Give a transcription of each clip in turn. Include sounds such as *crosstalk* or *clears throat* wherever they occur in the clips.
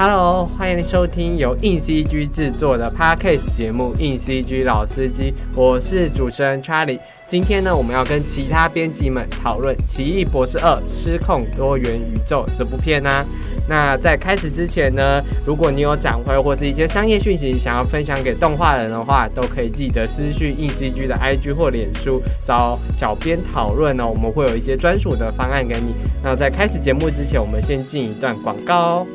Hello，欢迎收听由硬 CG 制作的 Podcast 节目《硬 CG 老司机》，我是主持人 Charlie。今天呢，我们要跟其他编辑们讨论《奇异博士二：失控多元宇宙》这部片呢。那在开始之前呢，如果你有展会或是一些商业讯息想要分享给动画人的话，都可以记得私讯硬 CG 的 IG 或脸书找小编讨论呢，我们会有一些专属的方案给你。那在开始节目之前，我们先进一段广告哦。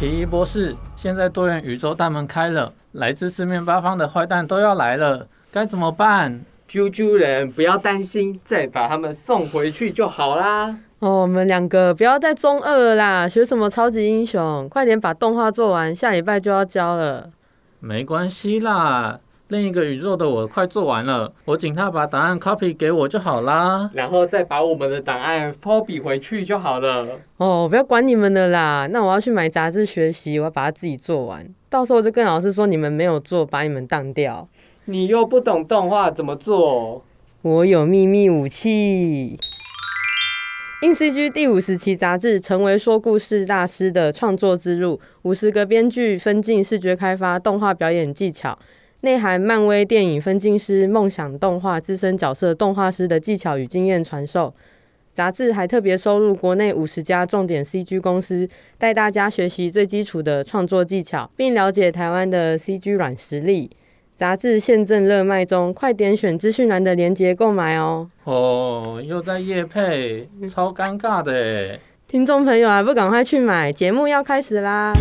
奇异博士，现在多元宇宙大门开了，来自四面八方的坏蛋都要来了，该怎么办？啾啾人，不要担心，再把他们送回去就好啦。哦，我们两个不要再中二了啦，学什么超级英雄？快点把动画做完，下礼拜就要交了。没关系啦。另一个宇宙的我快做完了，我请他把档案 copy 给我就好啦，然后再把我们的档案 copy 回去就好了。哦，不要管你们的啦，那我要去买杂志学习，我要把它自己做完，到时候就跟老师说你们没有做，把你们当掉。你又不懂动画怎么做？我有秘密武器。In CG 第五十期杂志，成为说故事大师的创作之路，五十个编剧分镜、视觉开发、动画表演技巧。内含漫威电影分镜师、梦想动画资深角色动画师的技巧与经验传授。杂志还特别收录国内五十家重点 CG 公司，带大家学习最基础的创作技巧，并了解台湾的 CG 软实力。杂志现正热卖中，快点选资讯栏的链接购买哦！哦，又在夜配，超尴尬的听众朋友还不赶快去买？节目要开始啦！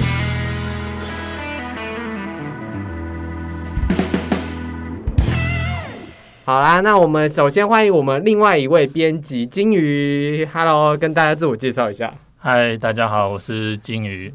好啦，那我们首先欢迎我们另外一位编辑金鱼，Hello，跟大家自我介绍一下。嗨，大家好，我是金鱼，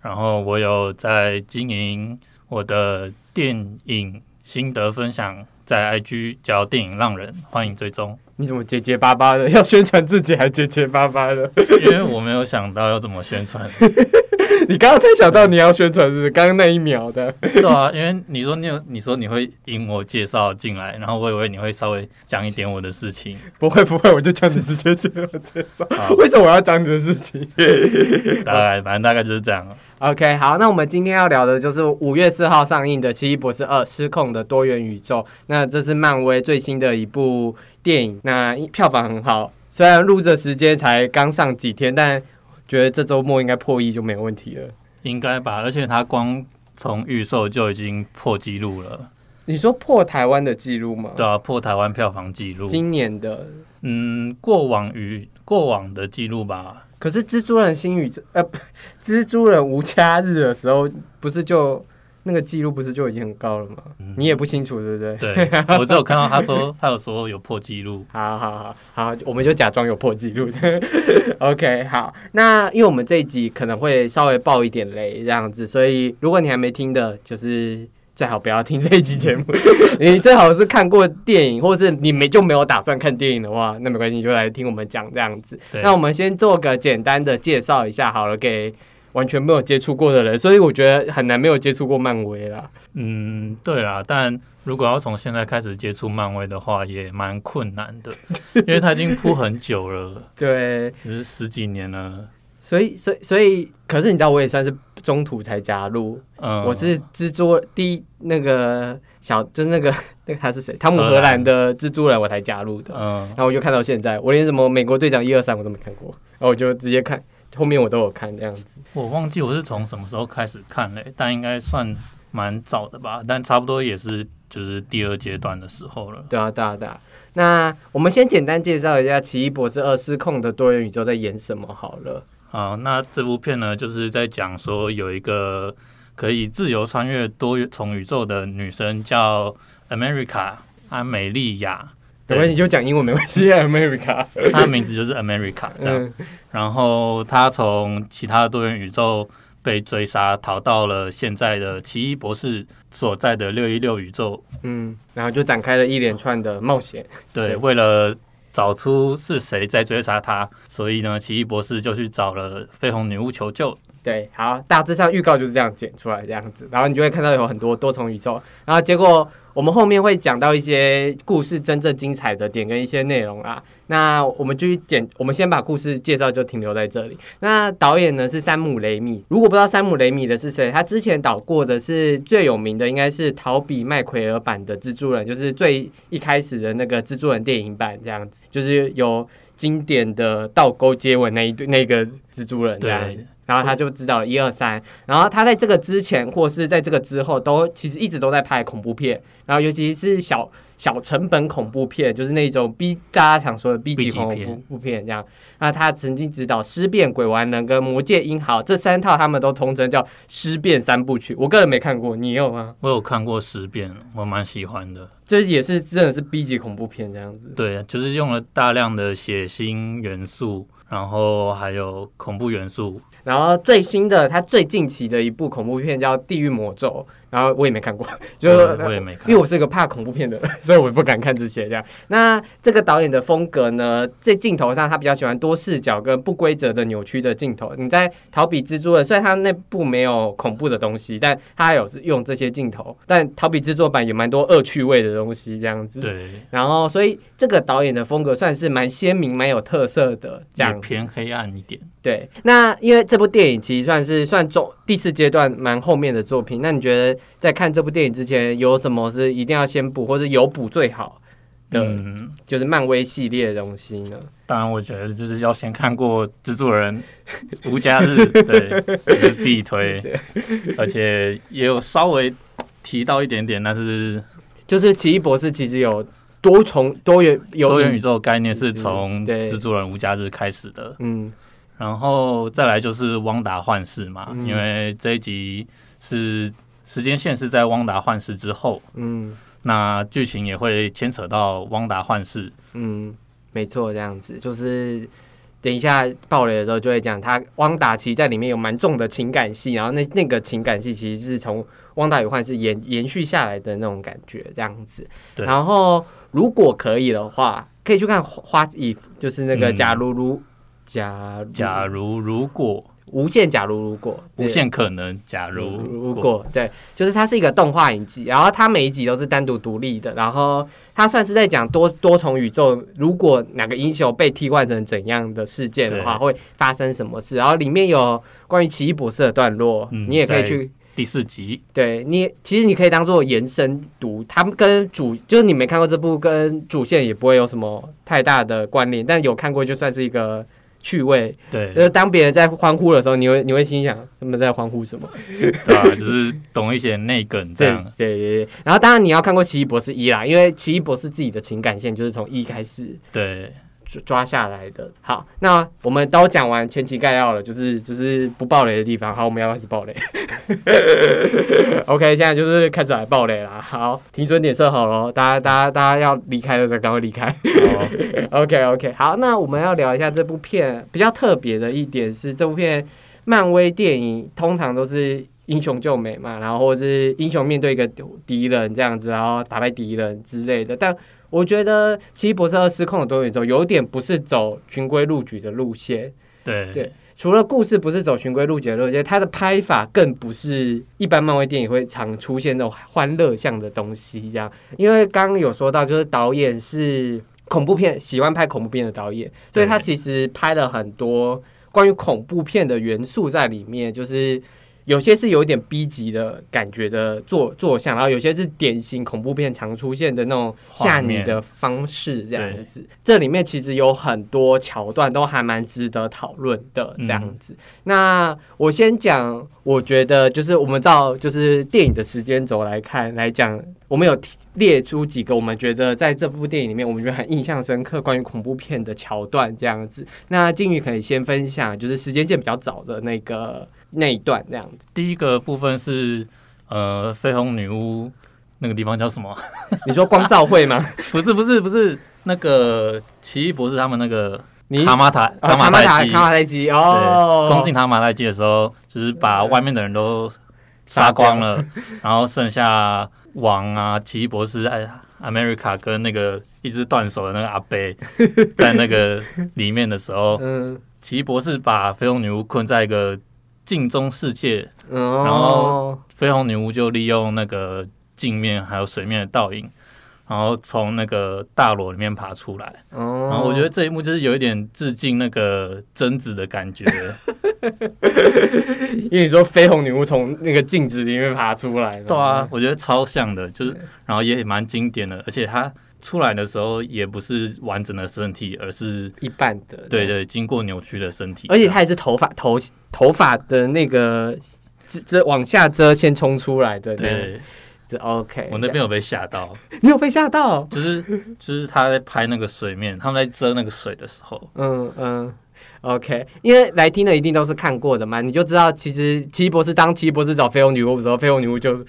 然后我有在经营我的电影心得分享，在 IG 叫电影浪人，欢迎追踪。你怎么结结巴巴的？要宣传自己还结结巴巴的？因为我没有想到要怎么宣传。*laughs* *laughs* 你刚刚才想到你要宣传是刚刚那一秒的，*laughs* 对啊，因为你说你有你说你会引我介绍进来，然后我以为你会稍微讲一点我的事情，不会不会，我就这样子直接介介绍。*laughs* 为什么我要讲你的事情？大概反正大概就是这样 OK，好，那我们今天要聊的就是五月四号上映的《奇异博士二：失控的多元宇宙》。那这是漫威最新的一部电影，那票房很好，虽然录制时间才刚上几天，但。觉得这周末应该破亿就没有问题了，应该吧？而且它光从预售就已经破纪录了。你说破台湾的记录吗？对啊，破台湾票房纪录。今年的，嗯，过往与过往的记录吧。可是蜘蛛人新宇宙，呃，*laughs* 蜘蛛人无家日的时候，不是就？那个记录不是就已经很高了吗？你也不清楚，对不对？对，我只有看到他说，*laughs* 他有说有破记录。好好好好，我们就假装有破记录。OK，好，那因为我们这一集可能会稍微爆一点雷这样子，所以如果你还没听的，就是最好不要听这一集节目。你最好是看过电影，或是你没就没有打算看电影的话，那没关系，你就来听我们讲这样子。那我们先做个简单的介绍一下好了，给。完全没有接触过的人，所以我觉得很难没有接触过漫威啦。嗯，对啦，但如果要从现在开始接触漫威的话，也蛮困难的，*laughs* 因为他已经铺很久了。*laughs* 对，只是十几年了。所以，所以，所以，可是你知道，我也算是中途才加入。嗯，我是蜘蛛第一那个小，就是那个 *laughs* 那个他是谁？汤姆荷兰的蜘蛛人，我才加入的。嗯，然后我就看到现在，我连什么美国队长一二三我都没看过，然后我就直接看。后面我都有看这样子，我忘记我是从什么时候开始看嘞，但应该算蛮早的吧，但差不多也是就是第二阶段的时候了。对啊，对啊，对啊。那我们先简单介绍一下《奇异博士二：失控的多元宇宙》在演什么好了。好，那这部片呢，就是在讲说有一个可以自由穿越多重宇宙的女生叫 America 安美利亚。没关系，就讲英文没关系。*laughs* America，他的名字就是 America 这样。然后他从其他多元宇宙被追杀，逃到了现在的奇异博士所在的六一六宇宙。嗯，然后就展开了一连串的冒险。对，为了找出是谁在追杀他，所以呢，奇异博士就去找了绯红女巫求救。对，好，大致上预告就是这样剪出来这样子，然后你就会看到有很多多重宇宙，然后结果我们后面会讲到一些故事真正精彩的点跟一些内容啦。那我们继续剪，我们先把故事介绍就停留在这里。那导演呢是山姆雷米，如果不知道山姆雷米的是谁，他之前导过的是最有名的应该是逃比麦奎尔版的蜘蛛人，就是最一开始的那个蜘蛛人电影版这样子，就是有经典的倒钩接吻那一对那个蜘蛛人这样子。对，然后他就知道了一二三，然后他在这个之前或是在这个之后，都其实一直都在拍恐怖片，然后尤其是小小成本恐怖片，就是那种 B 大家常说的 B 级恐怖片这样。那他曾经指导《尸变鬼玩人》跟《魔界英豪》这三套，他们都通称叫《尸变三部曲》。我个人没看过，你有吗？我有看过尸变，我蛮喜欢的。这也是真的是 B 级恐怖片这样子。对，就是用了大量的血腥元素，然后还有恐怖元素。然后最新的，他最近期的一部恐怖片叫《地狱魔咒》，然后我也没看过，*laughs* 就是我也没看因为我是一个怕恐怖片的人，*laughs* 所以我不敢看这些这样。那这个导演的风格呢，在镜头上他比较喜欢多视角跟不规则的扭曲的镜头。你在逃避蜘蛛人，虽然他那部没有恐怖的东西，但他有是用这些镜头。但逃避制作版也蛮多恶趣味的东西这样子。对，然后所以这个导演的风格算是蛮鲜明、蛮有特色的这也样。偏黑暗一点。对，那因为这部电影其实算是算中第四阶段蛮后面的作品，那你觉得在看这部电影之前有什么是一定要先补，或者有补最好的，嗯，就是漫威系列的东西呢？当然，我觉得就是要先看过《蜘蛛人：无家日》，*laughs* 对，必推，而且也有稍微提到一点点，但是就是奇异博士其实有多重多元有多元宇宙概念是从对《蜘蛛人：无家日》开始的。嗯然后再来就是汪达幻视嘛，嗯因为这一集是时间线是在汪达幻视之后，嗯那剧情也会牵扯到汪达幻视。嗯，没错，这样子就是。等一下爆雷的时候就会讲，他汪达其实在里面有蛮重的情感戏，然后那那个情感戏其实是从汪达与幻视延延续下来的那种感觉，这样子。对然后如果可以的话，可以去看《花 if》，就是那个嗯假如如假如假如如果无限假如如果无限可能，假如如果对，就是它是一个动画影集，然后它每一集都是单独独立的，然后它算是在讲多多重宇宙，如果哪个英雄被替换成怎样的事件的话，会发生什么事，然后里面有关于奇异博士的段落，嗯你也可以去。第四集，对你，其实你可以当做延伸读，他们跟主就是你没看过这部，跟主线也不会有什么太大的关联，但有看过就算是一个趣味。对就是当别人在欢呼的时候，你会你会心想他们在欢呼什么？对啊？就是懂一些内梗这样。对对对。然后当然你要看过《奇异博士一》啦，因为奇异博士自己的情感线就是从一开始对，抓下来的。好，那我们都讲完前期概要了，就是就是不爆雷的地方。好，我们要开始爆雷。*laughs* OK，现在就是开始来爆雷啦。好，停准点设好了，大家大家大家要离开的时候赶快离开。*laughs* OK OK，好，那我们要聊一下这部片比较特别的一点是，这部片漫威电影通常都是英雄救美嘛，然后或是英雄面对一个敌人这样子，然后打败敌人之类的。但我觉得《奇异博士二：失控的多元宇宙》有点不是走循规路矩的路线，对对除了故事不是走循规路矩的路线，它的拍法更不是一般漫威电影会常出现那种欢乐向的东西这样。因为刚刚有说到，就是导演是恐怖片，喜欢拍恐怖片的导演，所以他其实拍了很多关于恐怖片的元素在里面，就是。有些是有一点 B 级的感觉的坐坐像，然后有些是典型恐怖片常出现的那种吓你的方式，这样子。这里面其实有很多桥段都还蛮值得讨论的，这样子。那我先讲，我觉得就是我们照就是电影的时间轴来看来讲，我们有提列出几个我们觉得在这部电影里面我们觉得很印象深刻关于恐怖片的桥段，这样子。那金宇可以先分享，就是时间线比较早的那个那一段，这样子。第一个部分是呃，绯红女巫 *laughs* 那个地方叫什么？你说光照会吗？*laughs* 不是不是不是那个奇异博士他们那个你卡马塔啊卡马塔卡马泰基哦对，，攻进塔马泰基的时候，就是把外面的人都杀光了，然后剩下王啊、奇异博士、哎、America 跟那个一只断手的那个阿贝，在那个 *laughs* 里面的时候，嗯。奇异博士把绯红女巫困在一个镜中世界，嗯然后绯红女巫就利用那个镜面还有水面的倒影，然后从那个大罗里面爬出来。哦，然后我觉得这一幕就是有一点致敬那个贞子的感觉。*laughs* 因为你说绯红女巫从那个镜子里面爬出来了，对啊，我觉得超像的，就是然后也蛮经典的，而且它出来的时候也不是完整的身体，而是一半的，对对经过扭曲的身体，而且它也是头发头头发的那个遮遮往下遮先冲出来的，对，这 OK。我那边有被吓到，*laughs* 你有被吓到？就是就是他在拍那个水面，他们在遮那个水的时候，嗯嗯，OK，因为来听的一定都是看过的嘛，你就知道其实奇异博士当奇异博士找绯红女巫的时候，绯红女巫就一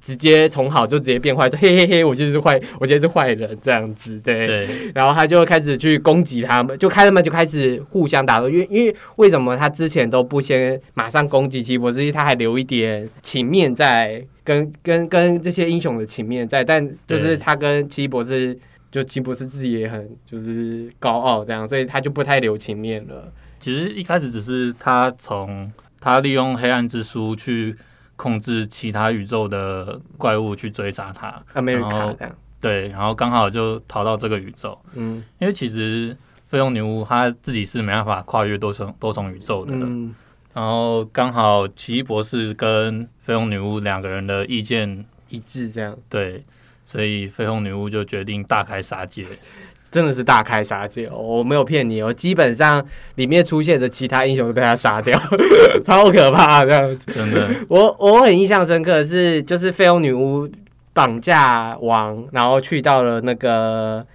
直接从好就直接变坏，说嘿嘿嘿，我就是坏，我今天是坏人这样子，对。对然后他就开始去攻击他们，就开他们就开始互相打斗。因为因为为什么他之前都不先马上攻击奇异博士，因为他还留一点情面在，跟跟跟这些英雄的情面在，但就是他跟奇异博士。就奇异博士自己也很就是高傲这样，所以他就不太留情面了。其实一开始只是他从他利用黑暗之书去控制其他宇宙的怪物去追杀他，America 后这样，对，然后刚好就逃到这个宇宙，嗯。因为其实绯红女巫她自己是没办法跨越多重多重宇宙的，嗯。然后刚好奇异博士跟绯红女巫两个人的意见一致。这样，对，所以绯红女巫就决定大开杀戒。*laughs* 真的是大开杀戒哦！我没有骗你哦，基本上里面出现的其他英雄都被他杀掉，*laughs* 超可怕这样子。真的，我我很印象深刻的是，就是绯红女巫绑架王，然后去到了那个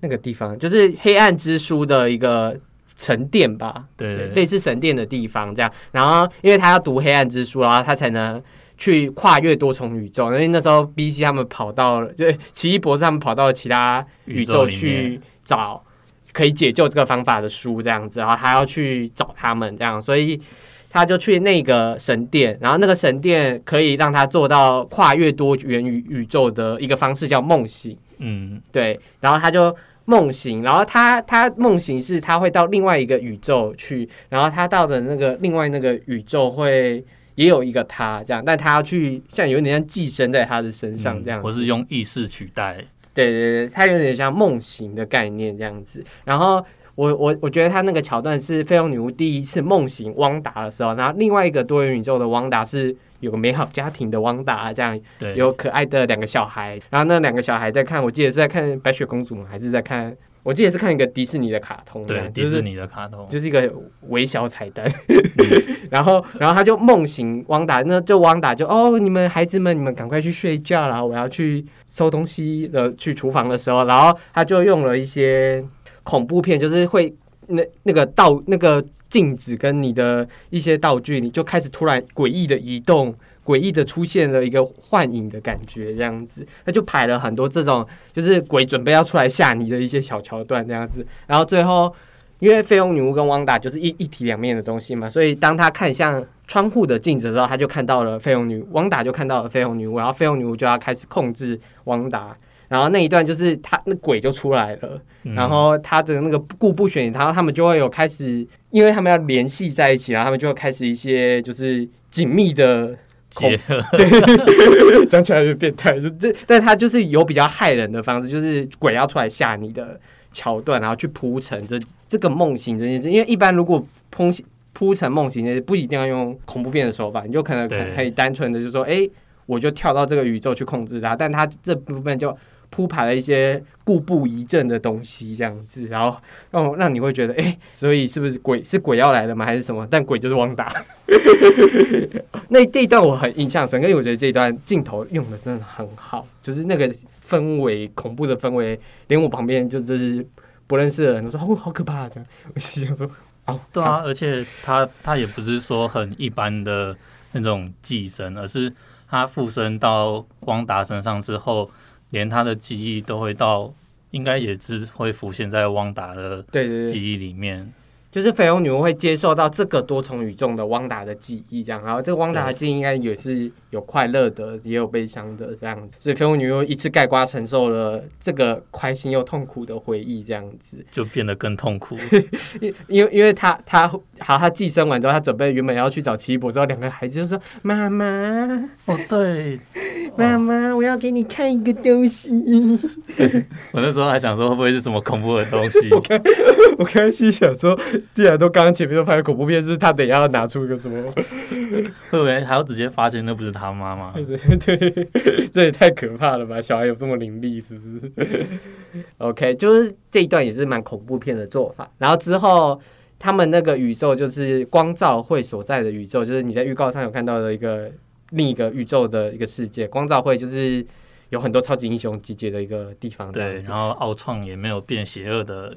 那个地方，就是黑暗之书的一个神殿吧，对对类似神殿的地方这样。然后因为他要读黑暗之书，然后他才能。去跨越多重宇宙，因为那时候 B C 他们跑到了，就是奇异博士他们跑到了其他宇宙去找可以解救这个方法的书，这样子，然后他要去找他们，这样，所以他就去那个神殿，然后那个神殿可以让他做到跨越多元宇宇宙的一个方式，叫梦醒，嗯，对，然后他就梦醒，然后他他梦醒是他会到另外一个宇宙去，然后他到的那个另外那个宇宙会。也有一个他这样，但他要去像有点像寄生在他的身上这样或是用意识取代，对对对，他有点像梦醒的概念这样子。然后我我我觉得他那个桥段是绯红女巫第一次梦醒汪达的时候，然后另外一个多元宇宙的汪达是有个美好家庭的汪达，这样对，有可爱的两个小孩。然后那两个小孩在看，我记得是在看白雪公主吗？还是在看？我记得是看一个迪士尼的卡通，对迪士尼的卡通，就是一个微小彩蛋，*laughs* 然后，然后他就梦醒汪达，那就汪达就哦，你们孩子们，你们赶快去睡觉啦，我要去收东西了。去厨房的时候，然后他就用了一些恐怖片，就是会那那个道那个镜子跟你的一些道具，你就开始突然诡异的移动。诡异的出现了一个幻影的感觉，这样子，他就排了很多这种，就是鬼准备要出来吓你的一些小桥段，这样子，然后最后因为绯红女巫跟汪达就是一一体两面的东西嘛，所以当他看向窗户的镜子的时候，他就看到了绯红女汪达就看到了绯红女巫，然后绯红女巫就要开始控制汪达，然后那一段就是他那鬼就出来了，嗯然后他的那个顾不选，然后他们就会有开始，因为他们要联系在一起，然后他们就会开始一些就是紧密的。结合，*laughs* *laughs* 讲起来有点变态，就这，但他就是有比较害人的方式，就是鬼要出来吓你的桥段，然后去铺陈这这个梦醒这件事。因为一般如果铺铺成梦醒这些，不一定要用恐怖片的手法，你就可能可可以单纯的就说，哎、我就跳到这个宇宙去控制它，但它这部分就铺排了一些故布疑阵的东西，这样子，然后让让你会觉得，哎、所以是不是鬼是鬼要来了吗？还是什么？但鬼就是汪达。*laughs* 那这一段我很印象深刻，因为我觉得这一段镜头用的真的很好，就是那个氛围，恐怖的氛围，连我旁边就是不认识的人都说哦，好可怕、啊、这样。我心想说，哦，对啊，而且他他也不是说很一般的那种寄生，而是他附身到汪达身上之后，连他的记忆都会到，应该也是会浮现在汪达的对对对，记忆里面。就是绯红女巫会接受到这个多重宇宙的汪达的记忆，这样，然后这个汪达的记忆应该也是有快乐的，也有悲伤的这样子，所以绯红女巫一次盖瓜承受了这个开心又痛苦的回忆，这样子，就变得更痛苦。因因为因为他他好，他寄生完之后，他准备原本要去找奇异博士，然后两个孩子就说：“妈妈，哦，对，妈妈，我要给你看一个东西。*laughs* 我那时候还想说会不会是什么恐怖的东西，” *laughs* 我刚才心想说，*laughs* 既然都刚刚前面都拍了恐怖片，是他等一下要拿出一个什么？会不会还要直接发现那不是他妈妈？对，这也太可怕了吧！小孩有这么灵力是不是？OK，就是这一段也是蛮恐怖片的做法。然后之后他们那个宇宙就是光照会所在的宇宙，就是你在预告上有看到的一个另一个宇宙的一个世界。光照会就是有很多超级英雄集结的一个地方。对，然后奥创也没有变邪恶的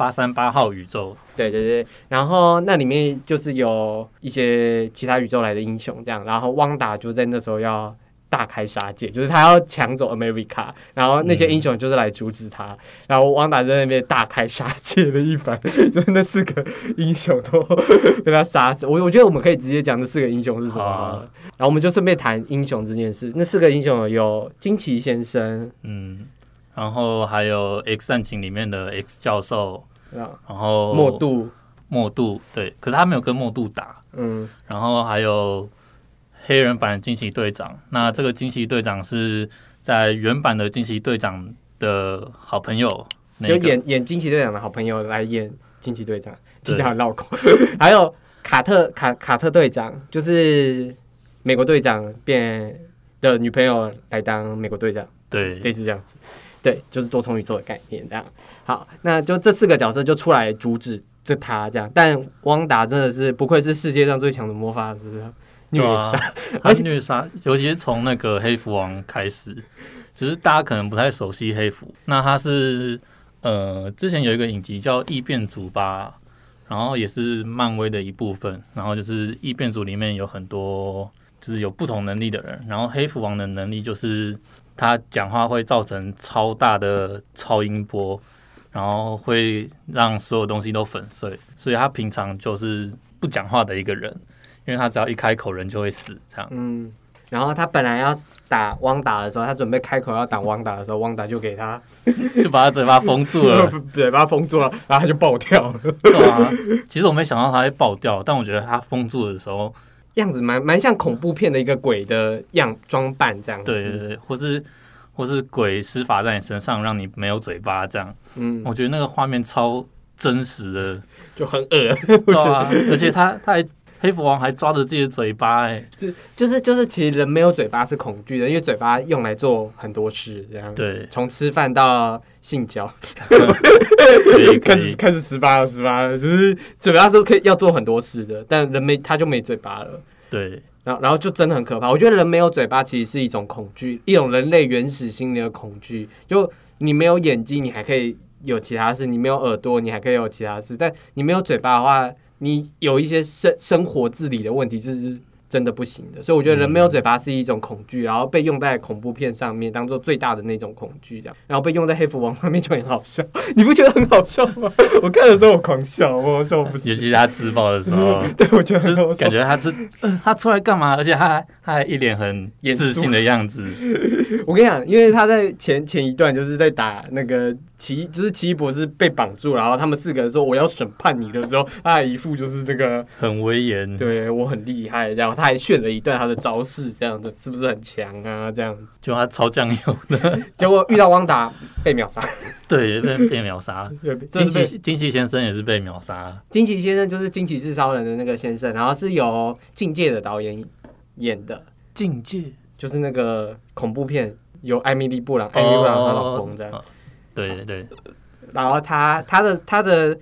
八三八号宇宙，对对对，然后那里面就是有一些其他宇宙来的英雄这样，然后汪达就在那时候要大开杀戒，就是他要抢走 America，然后那些英雄就是来阻止他，然后汪达在那边大开杀戒了一番，*laughs* 就是那四个英雄都被他杀死。我我觉得我们可以直接讲这四个英雄是什么然后我们就顺便谈英雄这件事。那四个英雄有惊奇先生，嗯，然后还有 X 战警里面的 X 教授，啊，然后莫度莫度，对，可是他没有跟莫度打，嗯，然后还有黑人版惊奇队长。那这个惊奇队长是在原版的惊奇队长的好朋友，那就个演演惊奇队长的好朋友来演惊奇队长，听对起来很绕口。还有卡特卡卡特队长，就是美国队长变的女朋友来当美国队长，对类似这样子。对，就是多重宇宙的概念这样。好，那就这四个角色就出来阻止这他这样，但汪达真的是不愧是世界上最强的魔法师，虐杀。啊，而且虐杀，尤其是从那个黑蝠王开始，只是大家可能不太熟悉黑蝠。那他是呃，之前有一个影集叫《异变组》吧，然后也是漫威的一部分。然后就是异变组里面有很多就是有不同能力的人，然后黑蝠王的能力就是他讲话会造成超大的超音波，然后会让所有东西都粉碎，所以他平常就是不讲话的一个人。因为他只要一开口，人就会死，这样。嗯，然后他本来要打汪达的时候，他准备开口要打汪达的时候，汪达就给他 *laughs* 就把他嘴巴封住了。*laughs* 嘴巴封住了，然后他就爆掉了，对啊，其实我没想到他会爆掉，但我觉得他封住的时候，样子蛮蛮像恐怖片的一个鬼的样装扮这样子。对对对，或是或是鬼施法在你身上，让你没有嘴巴，这样，嗯，我觉得那个画面超真实的，就很恶，*laughs* 对啊，而且他他还黑蝠王还抓着自己的嘴巴，哎，就是就是，其实人没有嘴巴是恐惧的，因为嘴巴用来做很多事，这样。对，从吃饭到性交，*laughs* 开始以，开始十八了，十八了，就是嘴巴是可以要做很多事的，但人没他就没嘴巴了。对然后，然后就真的很可怕。我觉得人没有嘴巴，其实是一种恐惧，一种人类原始心理的恐惧。就你没有眼睛，你还可以有其他事；你没有耳朵，你还可以有其他事。但你没有嘴巴的话，你有一些生生活自理的问题，就是真的不行的。所以我觉得人没有嘴巴是一种恐惧，然后被用在恐怖片上面当做最大的那种恐惧，这样，然后被用在黑蝠王上面就很好笑。你不觉得很好笑吗？我看的时候我狂笑，我笑不尤。*laughs* 其是他自爆的时候，对，我觉得就是很好笑感。觉他是、呃他出来干嘛？而且他还他还一脸很自信的样子，*laughs* 我跟你讲，因为他在前前一段就是在打那个奇，就是奇异博士被绑住，然后他们四个人说我要审判你的时候，他还一副就是这个 *laughs* 很威严。对我很厉害，然后他还炫了一段他的招式，这样子是不是很强啊？这样子，就他超酱油的，结果遇到汪达被秒杀，*laughs* 对，被被秒杀。*laughs* 这惊奇惊奇先生也是被秒杀，惊奇先生就是惊奇四超人的那个先生，然后是由境界的导演演的，境界就是那个恐怖片由艾米丽布朗，艾米丽布朗她老公这样。哦对对对然后他他的他的，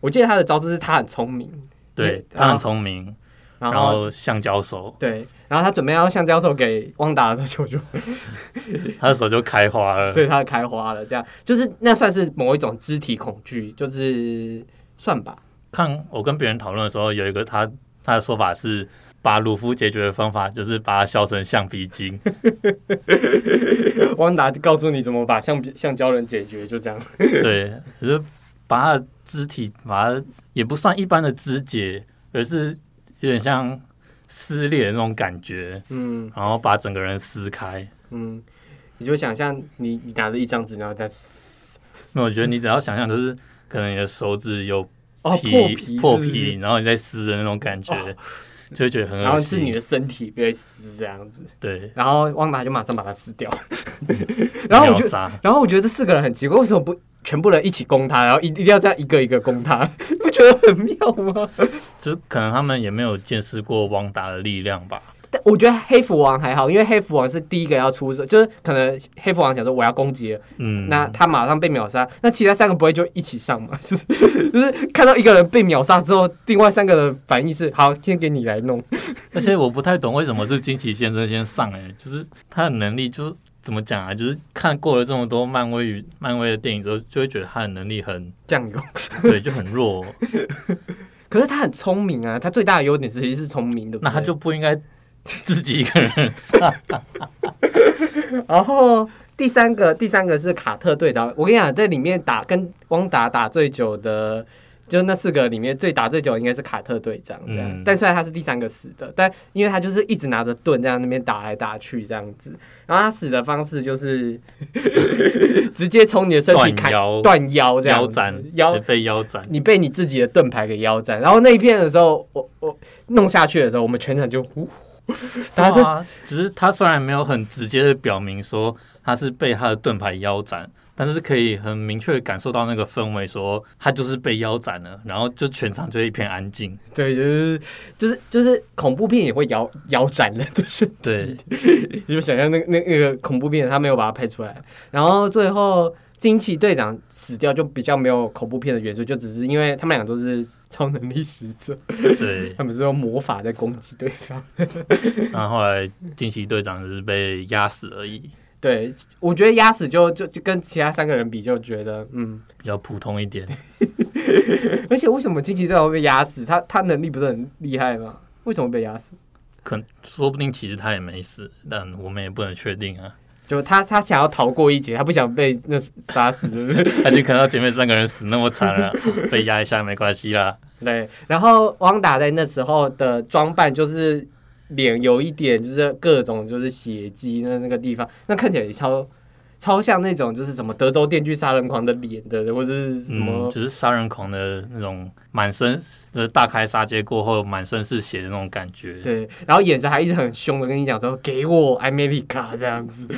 我记得他的招式是他很聪明，对嗯，他很聪明，然后然后橡胶手，对，然后他准备要橡胶手给汪达的时候就，*laughs* 他的手就开花了。*laughs* 对他开花了，这样就是那算是某一种肢体恐惧，就是算吧。看我跟别人讨论的时候，有一个他他的说法是。把鲁夫解决的方法就是把它削成橡皮筋，汪达就告诉你怎么把橡皮橡胶人解决，就这样。*laughs* 对。可是把他的肢体，把它也不算一般的肢解，而是有点像撕裂的那种感觉，嗯然后把整个人撕开。嗯，你就想象你你拿着一张纸，然后再撕那我觉得你只要想象，就是可能你的手指有哦皮破皮，然后你在撕的那种感觉，就会觉得很然后。是你的身体被撕这样子，对，然后旺达就马上把它撕掉，*laughs* 然后我觉得，秒杀然后我觉得这四个人很奇怪，为什么不全部人一起攻他，然后一一定要这样一个一个攻他，*laughs* 不觉得很妙吗？*laughs* 就是可能他们也没有见识过旺达的力量吧。但我觉得黑蝠王还好，因为黑蝠王是第一个要出手，就是可能黑蝠王想说我要攻击，嗯，那他马上被秒杀，那其他三个不会就一起上嘛？*laughs* 就是就是看到一个人被秒杀之后，另外三个的反应是好，先给你来弄。*laughs* 而且我不太懂为什么是惊奇先生先上哎、就是他的能力就是怎么讲啊？就是看过了这么多漫威与漫威的电影之后，就会觉得他的能力很酱油，对，就很弱。*laughs* 可是他很聪明啊，他最大的优点其实是聪明的。那他就不应该 *laughs* 自己一个人上。*laughs* 然后第三个，第三个是卡特队长。我跟你讲，在里面打跟汪达打最久的，就是那四个里面最打最久的应该是卡特队长这样。嗯但虽然他是第三个死的，但因为他就是一直拿着盾在那边打来打去这样子。然后他死的方式就是 *laughs* 直接从你的身体砍断腰断腰这样腰斩，腰被腰斩。你被你自己的盾牌给腰斩。然后那一片的时候，我我弄下去的时候，我们全场就呜。大家就对啊，只是他虽然没有很直接的表明说他是被他的盾牌腰斩，但是可以很明确的感受到那个氛围，说他就是被腰斩了，然后就全场就一片安静。*laughs* 对，就是就是就是恐怖片也会腰 *laughs* 腰斩人的身体，对，*laughs* 你就想象那个那那个恐怖片，他没有把它拍出来，然后最后惊奇队长死掉，就比较没有恐怖片的元素，就只是因为他们俩都是超能力使者，对，他们是用魔法在攻击对方。*laughs* 然后后来惊奇队长就是被压死而已，对，我觉得压死就就就跟其他三个人比，就觉得嗯，比较普通一点。*laughs* 而且为什么惊奇队长会被压死？他他能力不是很厉害吗？为什么被压死？可说不定其实他也没死，但我们也不能确定啊。就他他想要逃过一劫，他不想被那杀死？*laughs* 他就看到前面三个人死那么惨了，*laughs* 被压一下没关系啦。对，然后汪达在那时候的装扮就是脸有一点就是各种就是血迹那那个地方，那看起来也超超像那种就是什么德州电锯杀人狂的脸的，或者是什么、嗯，就是杀人狂的那种满身，就是大开杀戒过后满身是血的那种感觉。对，然后眼神还一直很凶的跟你讲说给我 America 这样子，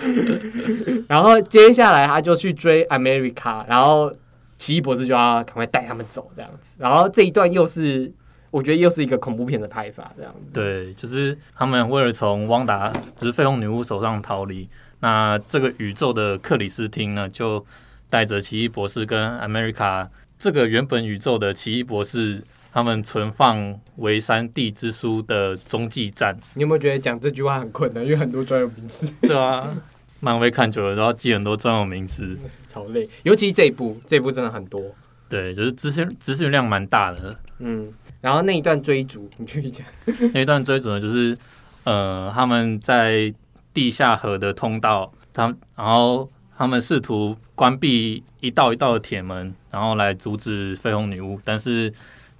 *laughs* 然后接下来他就去追 America，然后奇异博士就要赶快带他们走这样子，然后这一段又是我觉得又是一个恐怖片的拍法这样子，对，就是他们为了从汪达，就是绯红女巫手上逃离，那这个宇宙的克里斯汀呢，就带着奇异博士跟 America 这个原本宇宙的奇异博士，他们存放维山地之书的中继站。你有没有觉得讲这句话很困难？因为很多专有名词对啊，漫威看久了都要记很多专有名词。*laughs* 超累，尤其这一部，这一部真的很多。对，就是资讯资讯量蛮大的。嗯，然后那一段追逐，你去讲。*laughs* 那一段追逐呢，就是呃，他们在地下河的通道，他然后他们试图关闭一道一道的铁门，然后来阻止绯红女巫，但是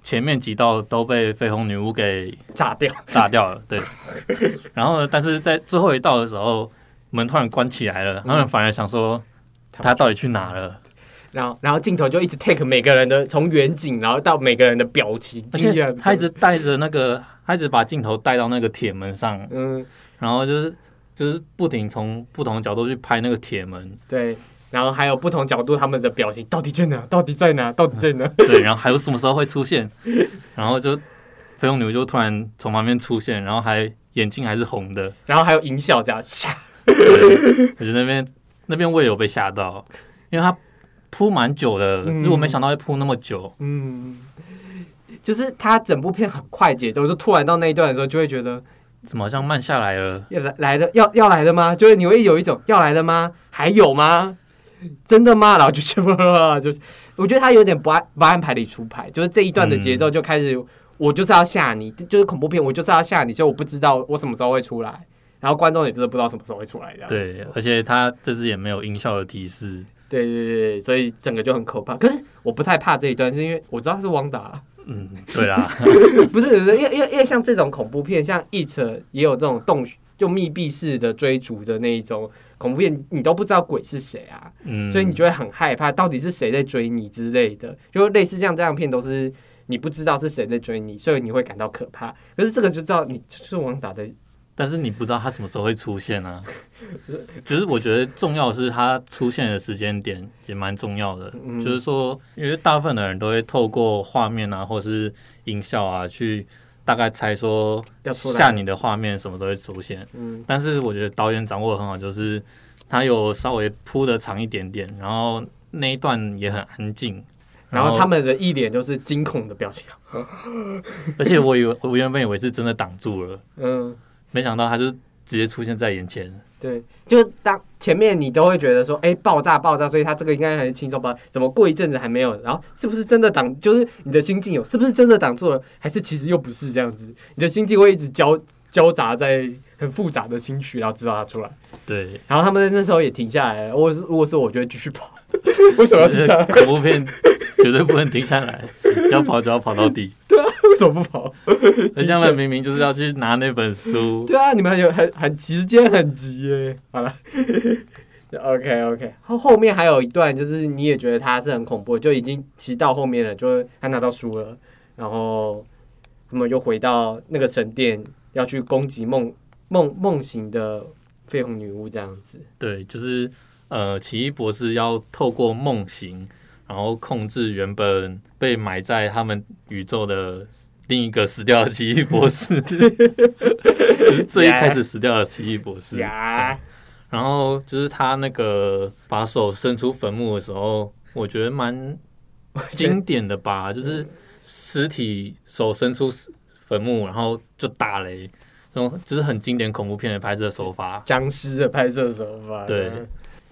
前面几道都被绯红女巫给 *laughs* 炸掉，炸掉了。对，然后呢，但是在最后一道的时候，门突然关起来了，他们反而想说他到底去哪了？然后然后镜头就一直 take 每个人的从远景，然后到每个人的表情，他一直带着那个，他一直把镜头带到那个铁门上，嗯然后就是就是不停从不同的角度去拍那个铁门，对，然后还有不同角度他们的表情到底在哪？到底在哪？到底在哪？*laughs* 对，然后还有什么时候会出现，然后就飞龙女就突然从旁边出现，然后还眼睛还是红的，然后还有音效这样，吓对，我觉得那边那边我也有被吓到，因为它铺蛮久的，嗯。如果没想到会铺那么久，嗯，就是他整部片很快节奏，就突然到那一段的时候，就会觉得怎么好像慢下来了？要来来的，要要来的吗？就是你会有一种要来的吗？还有吗？真的吗？然后就全部 *laughs* 就是，我觉得他有点不按不按牌理出牌，就是这一段的节奏就开始，我就是要吓你，就是恐怖片，我就是要吓你，所以我不知道我什么时候会出来，然后观众也真的不知道什么时候会出来。对，而且他这次也没有音效的提示，对对对对，所以整个就很可怕。可是我不太怕这一段，是因为我知道他是汪达，嗯，对啦，*laughs* 不是，因为因为因为像这种恐怖片，像《It》也有这种洞就密闭式的追逐的那一种恐怖片，你都不知道鬼是谁啊，嗯，所以你就会很害怕，到底是谁在追你之类的，就类似像这样片都是你不知道是谁在追你，所以你会感到可怕。可是这个就知道你就是王打的，但是你不知道他什么时候会出现啊。就是我觉得重要的是他出现的时间点也蛮重要的，嗯就是说，因为大部分的人都会透过画面啊，或是音效啊，去大概猜说要出来吓你的画面什么时候会出现。嗯，但是我觉得导演掌握的很好，就是他有稍微铺的长一点点，然后那一段也很安静。然后他们的一脸就是惊恐的表情，*laughs* 而且我以为我原本以为是真的挡住了，嗯。没想到他就直接出现在眼前。对，就当前面你都会觉得说，哎、爆炸爆炸，所以他这个应该很轻松吧？怎么过一阵子还没有？然后是不是真的挡？就是你的心境有是不是真的挡住了？还是其实又不是这样子？你的心境会一直交交杂在很复杂的情绪，然后直到他出来。对，然后他们那时候也停下来了。我是如果是我，就会继续跑。*laughs* 为什么要停下来？*laughs* 恐怖片绝对不能停下来，要跑就要跑到底。*laughs* 对啊为什么不跑？而且他们明明就是要去拿那本书，对啊，你们有很很时间很急耶。好了，OK OK，后后面还有一段，就是你也觉得他是很恐怖，就已经骑到后面了，就是他拿到书了，然后他们又回到那个神殿，要去攻击梦梦梦醒的绯红女巫这样子。对，就是呃，奇异博士要透过梦行，然后控制原本被埋在他们宇宙的另一个死掉的奇异博士，*laughs* 最一开始死掉的奇异博士。然后就是他那个把手伸出坟墓的时候，我觉得蛮经典的吧，*laughs* 就是尸体手伸出坟墓，然后就打雷，这种就是很经典恐怖片的拍摄手法。僵尸的拍摄手法。对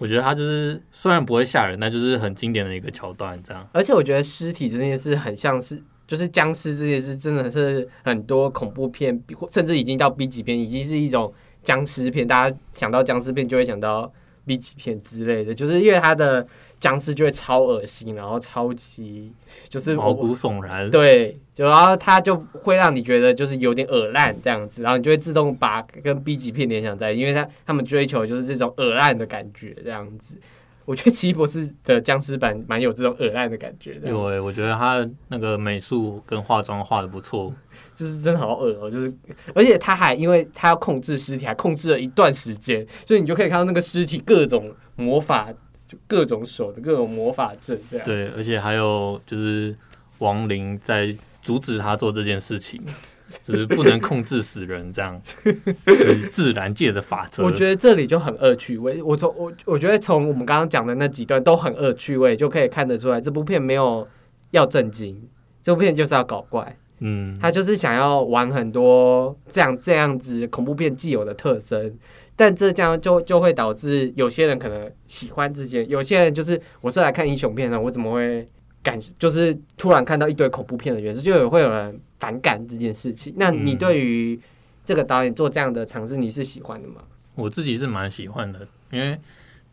我觉得他就是虽然不会吓人，但就是很经典的一个桥段，这样。而且我觉得尸体这件事很像是，就是僵尸这件事真的是很多恐怖片，甚至已经到 B 级片，已经是一种僵尸片。大家想到僵尸片就会想到 B 级片之类的，就是因为它的僵尸就会超恶心，然后超级就是毛骨悚然，对，就然后它就会让你觉得就是有点恶烂这样子，然后你就会自动把跟 B 级片联想在，因为他他们追求就是这种恶烂的感觉这样子。*laughs* 我觉得奇异博士的僵尸版蛮有这种恶烂的感觉的，有诶、我觉得他那个美术跟化妆画的不错。就是真的好恶哦、就是而且他还因为他要控制尸体，还控制了一段时间，所以你就可以看到那个尸体各种魔法，就各种手的各种魔法阵这样。对，而且还有就是亡灵在阻止他做这件事情，*laughs* 就是不能控制死人，这样，*laughs* 就是自然界的法则。我觉得这里就很恶趣味。我从我我觉得从我们刚刚讲的那几段都很恶趣味，就可以看得出来这部片没有要震惊，这部片就是要搞怪。嗯，他就是想要玩很多这样这样子恐怖片既有的特征，但这样就就会导致有些人可能喜欢这些，有些人就是我是来看英雄片的，我怎么会感就是突然看到一堆恐怖片的元素，就有会有人反感这件事情。那你嗯对于这个导演做这样的尝试，你是喜欢的吗？我自己是蛮喜欢的，因为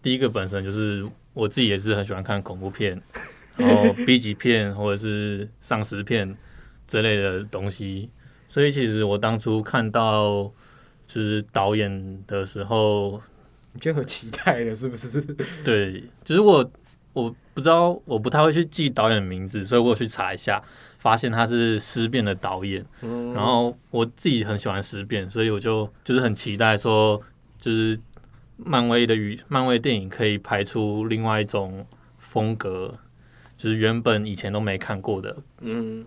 第一个本身就是我自己也是很喜欢看恐怖片，然后 *laughs* B 级片或者是丧尸片之类的东西，所以其实我当初看到就是导演的时候，你就有期待了，是不是？*laughs* 对，就是我我不知道，我不太会去记导演的名字，所以我去查一下，发现他是尸变的导演。嗯然后我自己很喜欢尸变，所以我就就是很期待说，就是漫威的语漫威电影可以拍出另外一种风格，就是原本以前都没看过的。嗯，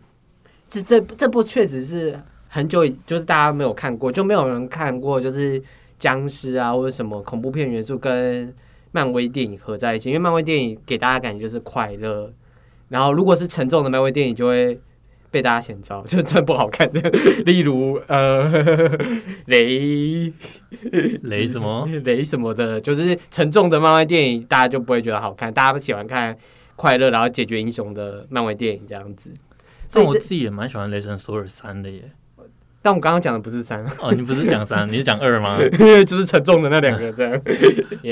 这这这部确实是很久以，就是大家没有看过，就没有人看过，就是僵尸啊或者什么恐怖片元素跟漫威电影合在一起，因为漫威电影给大家感觉就是快乐，然后如果是沉重的漫威电影就会。被大家嫌糟，就真的不好看的，例如呃雷 *laughs* 雷什么？雷什么的，就是沉重的漫威电影，大家就不会觉得好看，大家喜欢看快乐然后解决英雄的漫威电影这样子。但我自己也蛮喜欢《雷神索尔三》的耶。但我刚刚讲的不是三，哦，你不是讲三，*laughs* 你是讲二吗？就是沉重的那两个 *laughs* 这样。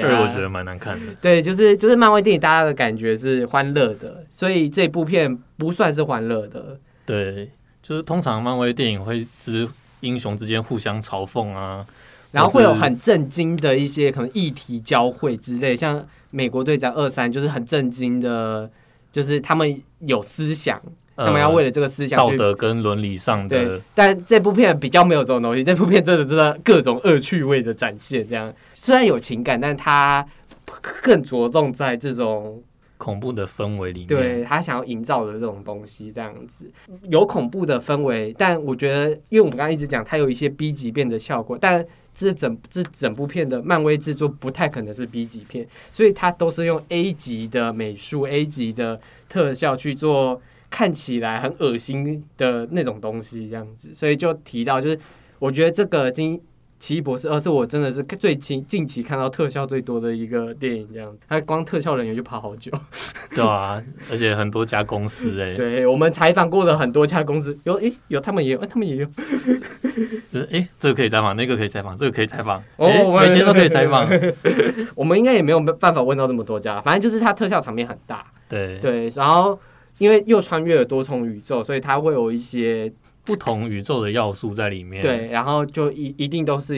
二我觉得蛮难看的。对，就是就是漫威电影，大家的感觉是欢乐的，所以这部片不算是欢乐的。对，就是通常漫威电影会就是英雄之间互相嘲讽啊，然后会有很震惊的一些可能议题交汇之类，像美国队长二三就是很震惊的，就是他们有思想。他们要为了这个思想、道德跟伦理上的，但这部片比较没有这种东西。这部片真的真的各种恶趣味的展现，这样虽然有情感，但他更着重在这种恐怖的氛围里面。对他想要营造的这种东西，这样子有恐怖的氛围，但我觉得，因为我们刚刚一直讲，它有一些 B 级片的效果，但这整这整部片的漫威制作不太可能是 B 级片，所以它都是用 A 级的美术、A 级的特效去做。看起来很恶心的那种东西，这样子，所以就提到，就是我觉得这个《金奇异博士二》是我真的是最近近期看到特效最多的一个电影，这样。子，它光特效人员就跑好久，对啊，而且很多家公司哎，对我们采访过的很多家公司，有诶有他们也有，他们也有，就是诶这个可以采访，那个可以采访，这个可以采访，哦，每天都可以采访，*laughs* 我们应该也没有办法问到这么多家，反正就是它特效场面很大，对。对，然后。因为又穿越了多重宇宙，所以它会有一些不同宇宙的要素在里面。对，然后就一一定都是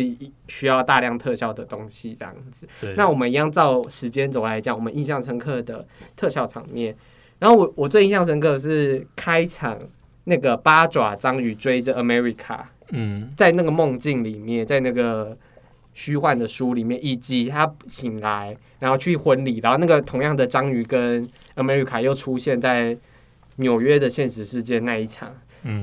需要大量特效的东西这样子。对，那我们一样照时间轴来讲，我们印象深刻的特效场面。然后我我最印象深刻的是开场那个八爪章鱼追着 America，嗯，在那个梦境里面，在那个虚幻的书里面，以及他醒来然后去婚礼，然后那个同样的章鱼跟 America 又出现在。纽约的现实世界那一场，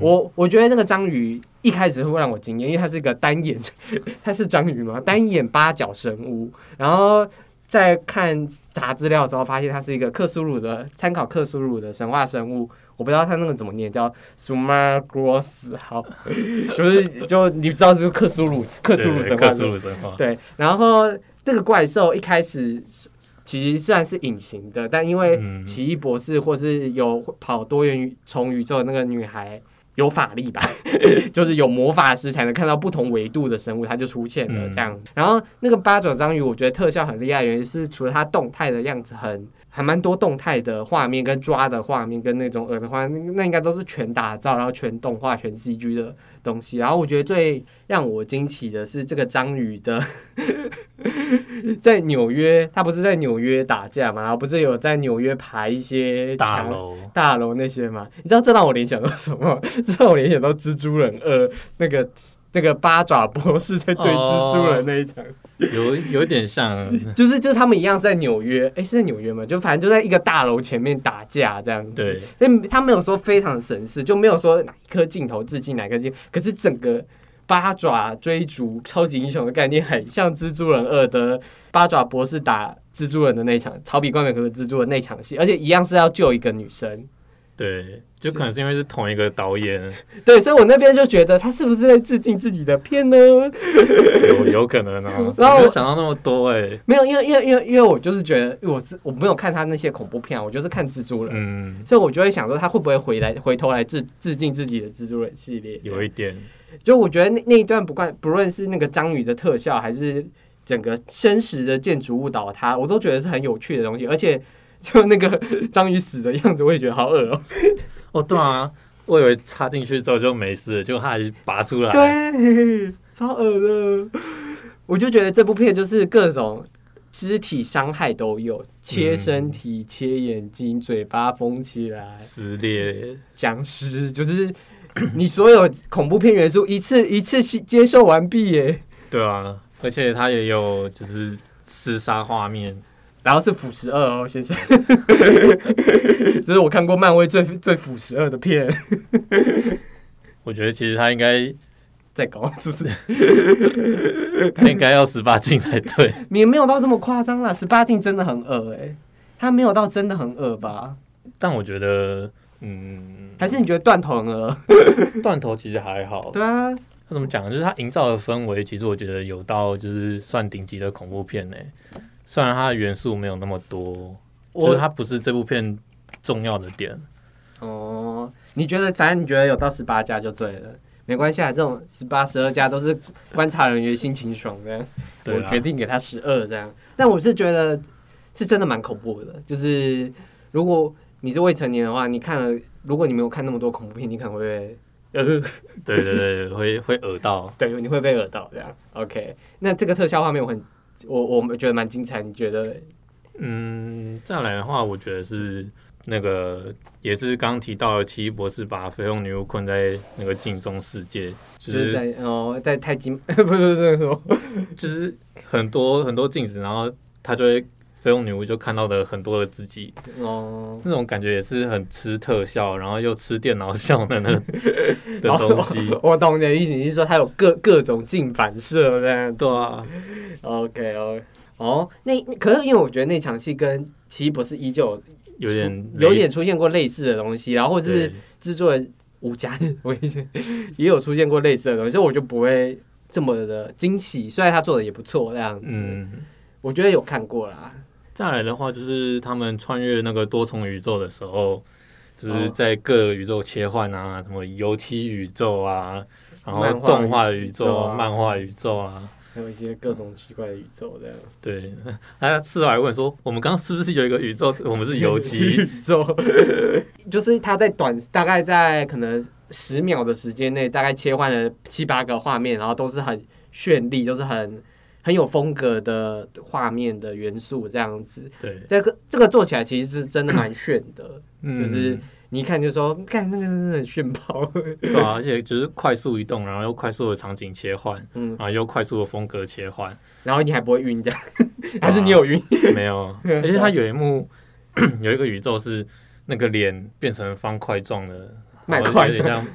我我觉得那个章鱼一开始会让我惊艳，因为它是一个单眼，*laughs* 它是章鱼嘛，单眼八角生物。然后在看查资料的时候，发现它是一个克苏鲁的参考克苏鲁的神话生物。我不知道它那个怎么念，叫 Sumagross。好，*laughs* 就是就你知道是克苏鲁克苏鲁神话，克苏鲁神话。对，然后这个怪兽一开始。其实虽然是隐形的，但因为奇异博士或是有跑多元重宇宙的那个女孩有法力吧，*laughs* 就是有魔法师才能看到不同维度的生物，它就出现了这样。然后那个八爪章鱼，我觉得特效很厉害，原因是除了它动态的样子很还蛮多动态的画面跟抓的画面跟那种耳的画，那应该都是全打造，然后全动画全 CG 的。东西，然后我觉得最让我惊奇的是这个章鱼的，*laughs* 在纽约，他不是在纽约打架嘛，然后不是有在纽约爬一些大楼、大楼那些嘛？你知道这让我联想到什么？*laughs* 这让我联想到蜘蛛人二那个那个八爪博士在对蜘蛛人那一场。*laughs* 有有点像，就是就是他们一样是在纽约，哎，是在纽约吗？就反正就在一个大楼前面打架这样子。对，但他没有说非常神似，就没有说哪一颗镜头致敬哪颗镜，可是整个八爪追逐超级英雄的概念很像蜘蛛人二的八爪博士打蜘蛛人的那场，超比冠冕和蜘蛛的那场戏，而且一样是要救一个女生。对，就可能是因为是同一个导演，*laughs* 对，所以我那边就觉得他是不是在致敬自己的片呢？有有可能啊，*laughs* 然后想到那么多哎，没有，因为因为因为因为我就是觉得我是我没有看他那些恐怖片，我就是看蜘蛛人，嗯，所以我就会想说他会不会回来回头来致致敬自己的蜘蛛人系列？有一点，就我觉得那那一段不管不论是那个章鱼的特效，还是整个真实的建筑物倒塌，我都觉得是很有趣的东西，而且。*laughs* 就那个章鱼死的样子，我也觉得好恶哦。*laughs* 哦，对啊，我以为插进去之后就没事，结果它还是拔出来，对，超恶的。我就觉得这部片就是各种肢体伤害都有，切身体、切眼睛、嘴巴封起来、撕裂、僵尸，就是 *coughs* 你所有恐怖片元素一次一次接受完毕耶。对啊，而且它也有就是厮杀画面。然后是腐十二哦，先生，*laughs* 这是我看过漫威最最腐十二的片。我觉得其实他应该 *laughs* 再高，是不是？他应该要十八禁才对。你没有到这么夸张啦，十八禁真的很恶哎，他没有到真的很恶吧？但我觉得，嗯，还是你觉得断头很恶？*laughs* 断头其实还好。对啊，他怎么讲？就是他营造的氛围，其实我觉得有到就是算顶级的恐怖片呢。虽然它的元素没有那么多，就是它不是这部片重要的点。哦，你觉得反正你觉得有到十八家就对了，没关系啊，这种十八、十二加都是观察人员心情爽的，我决定给他十二这样。但我是觉得是真的蛮恐怖的，就是如果你是未成年的话，你看了，如果你没有看那么多恐怖片，你可能会被。呃，对对对，会会耳到。*laughs* 对，你会被耳到这样。OK，那这个特效画面我很，我我们觉得蛮精彩。你觉得？嗯，再来的话，我觉得是那个也是刚刚提到的奇异博士把绯红女巫困在那个镜中世界，就就是是在哦，在太极 *laughs* 不是不是这个什么？就是很多很多镜子，然后他就会绯红女巫就看到的很多的自己，哦，那种感觉也是很吃特效，然后又吃电脑效的那 *laughs* 的东西。哦我懂你的意思，你是说它有各各种镜反射这样子对啊，OK OK 哦，那可是因为我觉得那场戏跟奇异博士依旧有点有点出现过类似的东西，然后是制作人吴家我以前 *laughs* 也有出现过类似的东西，所以我就不会这么的惊喜。虽然他做的也不错这样子，嗯。我觉得有看过啦。再来的话，就是他们穿越那个多重宇宙的时候，就哦是在各个宇宙切换啊，什么油漆宇宙啊，然后动画宇宙、啊漫画宇宙啊。还有一些各种奇怪的宇宙这样。对，他 *laughs* 事后还问说，我们刚刚是不是有一个宇宙，我们是油漆？*laughs* 宇宙，*laughs* 就是他在短大概在可能十秒的时间内，大概切换了七八个画面，然后都是很绚丽，都是很很有风格的画面的元素这样子。对，这个这个做起来其实是真的蛮炫的，嗯，就是你一看就说，看那个真的很炫爆。对啊，而且就是快速移动，然后又快速的场景切换，嗯，然后又快速的风格切换，然后你还不会晕这样，还是你有晕？没有，*laughs* 而且它有一幕 *clears throat* 有一个宇宙是那个脸变成方块状的，有点像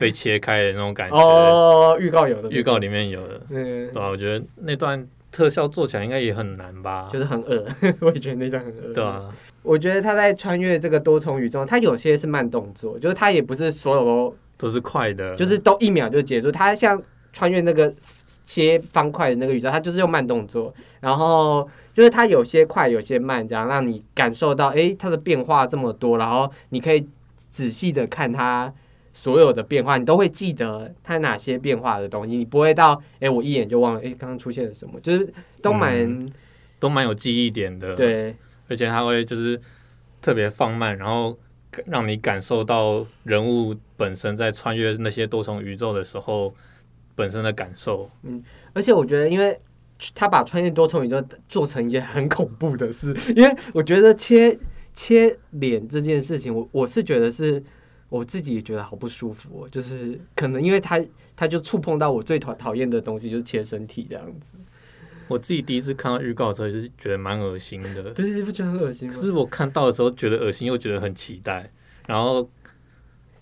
被切开的那种感觉。哦，预告有的，预告里面有的，嗯对，啊、我觉得那段特效做起来应该也很难吧？就是很恶，*laughs* 我也觉得那段很恶。对啊，我觉得他在穿越这个多重宇宙，他有些是慢动作，就是他也不是所有都都是快的，就是都一秒就结束。他像穿越那个切方块的那个宇宙，他就是用慢动作，然后就是他有些快，有些慢，这样让你感受到，诶，它的变化这么多，然后你可以仔细的看它所有的变化，你都会记得它哪些变化的东西，你不会到，诶，我一眼就忘了，哎，刚刚出现了什么，就是都蛮、嗯都蛮有记忆点的。，对。而且它会就是特别放慢，然后让你感受到人物本身在穿越那些多重宇宙的时候本身的感受。嗯而且我觉得，因为他把穿越多重宇宙做成一件很恐怖的事，因为我觉得切切脸这件事情，我我是觉得是我自己也觉得好不舒服、哦，就是可能因为他他就触碰到我最讨讨厌的东西，就是切身体这样子。我自己第一次看到预告的时候，也是觉得蛮恶心的。对，你不觉得很恶心吗可？是我看到的时候觉得恶心，又觉得很期待，然后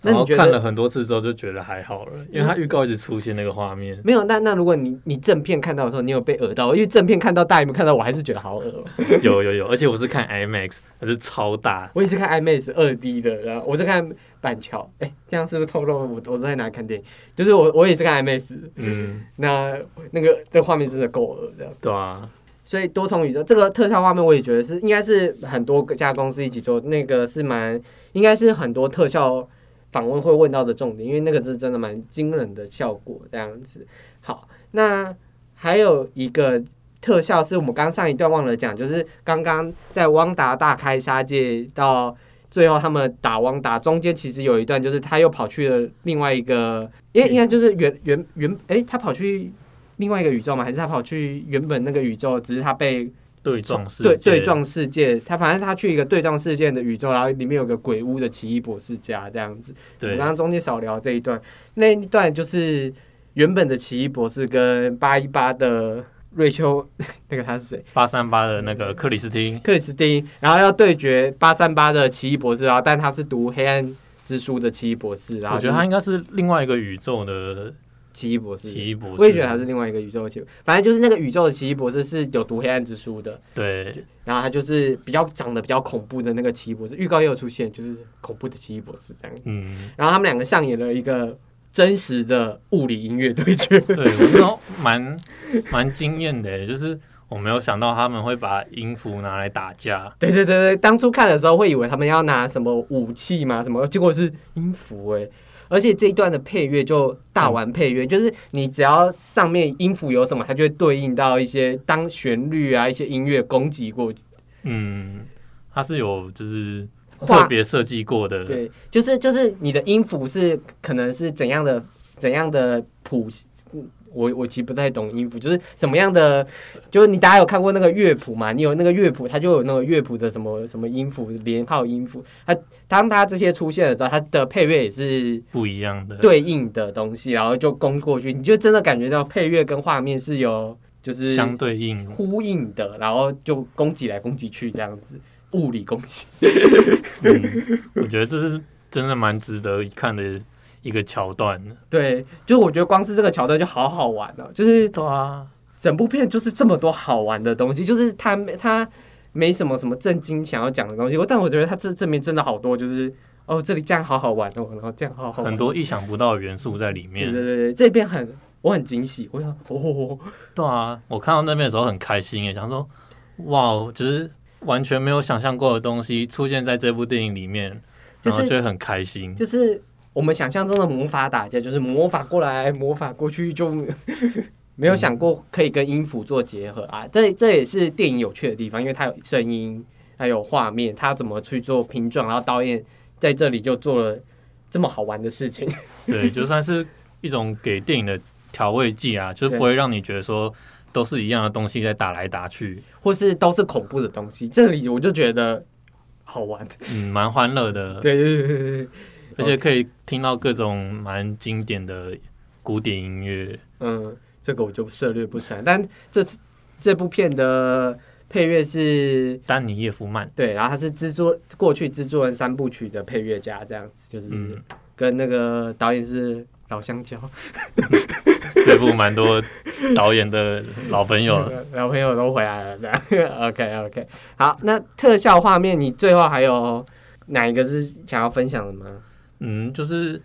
然后看了很多次之后就觉得还好了，因为它预告一直出现那个画面。没有，那那如果你你正片看到的时候，你有被恶到？因为正片看到大荧幕看到，我还是觉得好恶、哦。有有有，而且我是看 IMAX，它是超大，我也是看 IMAX 二 D 的，然后我是看板桥。哎、这样是不是透露我我在哪里看电影？就是我我也是看 IMAX，嗯，*laughs* 那那个这画面真的够了，这样。对啊，所以多重宇宙这个特效画面，我也觉得是应该是很多家公司一起做，那个是蛮应该是很多特效访问会问到的重点，因为那个是真的蛮惊人的效果这样子。好，那还有一个特效是我们刚上一段忘了讲，就是刚刚在汪达大开杀戒到最后他们打汪达中间，其实有一段就是他又跑去了另外一个，应该应该就是原原原诶，他跑去另外一个宇宙吗？还是他跑去原本那个宇宙？只是他被对撞世对界对撞世界，他反正他去一个对撞世界的宇宙，然后里面有个鬼屋的奇异博士家这样子。我对们刚刚中间少聊这一段，那一段就是原本的奇异博士跟八一八的瑞秋，*laughs* 那个他是谁？八三八的那个克里斯汀，克里斯汀，然后要对决八三八的奇异博士，然后但他是读黑暗之书的奇异博士，然后我觉得他应该是另外一个宇宙的奇异博士。奇异博士，我也觉得他是另外一个宇宙的奇异，反正就是那个宇宙的奇异博士是有读黑暗之书的，对然后他就是比较长得比较恐怖的那个奇异博士，预告也有出现，就是恐怖的奇异博士这样。嗯，然后他们两个上演了一个真实的物理音乐对决。对我那时候蛮蛮惊艳的，就是我没有想到他们会把音符拿来打架。对对对对，当初看的时候会以为他们要拿什么武器嘛，什么，结果是音符哎。而且这一段的配乐就大玩配乐，就是你只要上面音符有什么，它就会对应到一些当旋律啊，一些音乐攻击过。嗯，它是有就是画特别设计过的。对，就是就是你的音符是可能是怎样的怎样的谱，嗯我我其实不太懂音符，就是什么样的，就是你大家有看过那个乐谱嘛？你有那个乐谱，它就有那个乐谱的什么什么音符连号音符，它当它这些出现的时候，它的配乐也是不一样的。对应的东西，然后就攻过去，你就真的感觉到配乐跟画面是有就是相对应，呼应的，然后就攻击来攻击去这样子，物理攻击。*laughs* 嗯，我觉得这是真的蛮值得一看的一个桥段。对，就是我觉得光是这个桥段就好好玩哦，就是对啊，整部片就是这么多好玩的东西，就是他他没什么什么震惊想要讲的东西，但我觉得他这这边真的好多，就是哦这里这样好好玩哦，然后这样好好玩很多意想不到的元素在里面。对对对，这边很我很惊喜，我想哦，对啊，我看到那边的时候很开心耶，想说哇，就是完全没有想象过的东西出现在这部电影里面，然后就会很开心。就是我们想象中的魔法打架，就是魔法过来魔法过去就。*laughs* 没有想过可以跟音符做结合啊，这这也是电影有趣的地方，因为它有声音，还有画面，它怎么去做拼撞，然后导演在这里就做了这么好玩的事情。对，就算是一种给电影的调味剂啊，就是不会让你觉得说都是一样的东西在打来打去，或是都是恐怖的东西，这里我就觉得好玩。嗯，蛮欢乐的。对对对对对，而且可以听到各种蛮经典的古典音乐。嗯，这个我就涉略不深。但这这部片的配乐是丹尼叶夫曼，对，然后他是制作过去制作人三部曲的配乐家，这样子就是嗯，跟那个导演是老香蕉，*laughs* *laughs* 这部蛮多导演的老朋友了。*laughs* 老朋友都回来了。OK *laughs* OK，好，那特效画面你最后还有哪一个是想要分享的吗？嗯，就是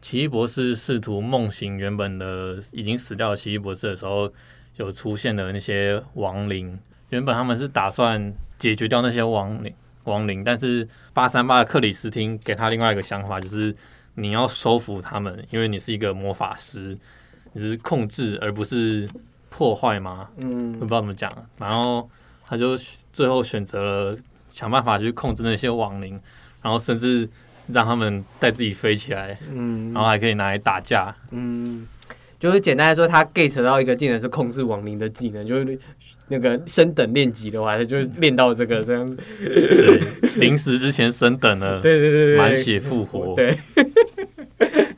奇异博士试图梦醒原本的已经死掉的奇异博士的时候，有出现的那些亡灵。原本他们是打算解决掉那些亡灵，亡灵，但是八三八的克里斯汀给他另外一个想法，就是你要收服他们，因为你是一个魔法师，你是控制而不是破坏吗？我嗯不知道怎么讲。然后他就最后选择了想办法去控制那些亡灵，然后甚至让他们带自己飞起来，嗯然后还可以拿来打架。嗯，就是简单来说，他 get 到一个技能是控制亡灵的技能，就是那个升等练级的话，他就是练到这个这样子。对，临死之前升等了，*laughs* 对对对对，满血复活。对。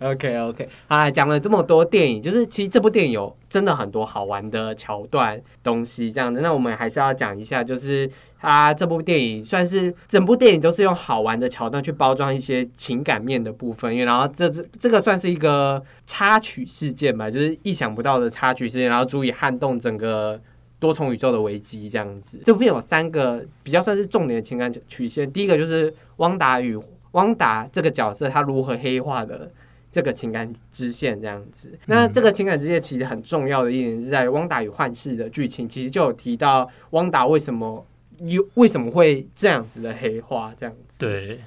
OK OK，好啦，讲了这么多电影，就是其实这部电影有真的很多好玩的桥段东西这样的。那我们还是要讲一下，就是它这部电影算是整部电影都是用好玩的桥段去包装一些情感面的部分，因为然后这这这个算是一个插曲事件吧，就是意想不到的插曲事件，然后足以撼动整个。多重宇宙的危机这样子，这部片有三个比较算是重点的情感曲线。第一个就是汪达与汪达这个角色他如何黑化的这个情感支线这样子。那这个情感支线其实很重要的一点是在汪达与幻视的剧情，其实就有提到汪达为什么有为什么会这样子的黑化这样子。，对，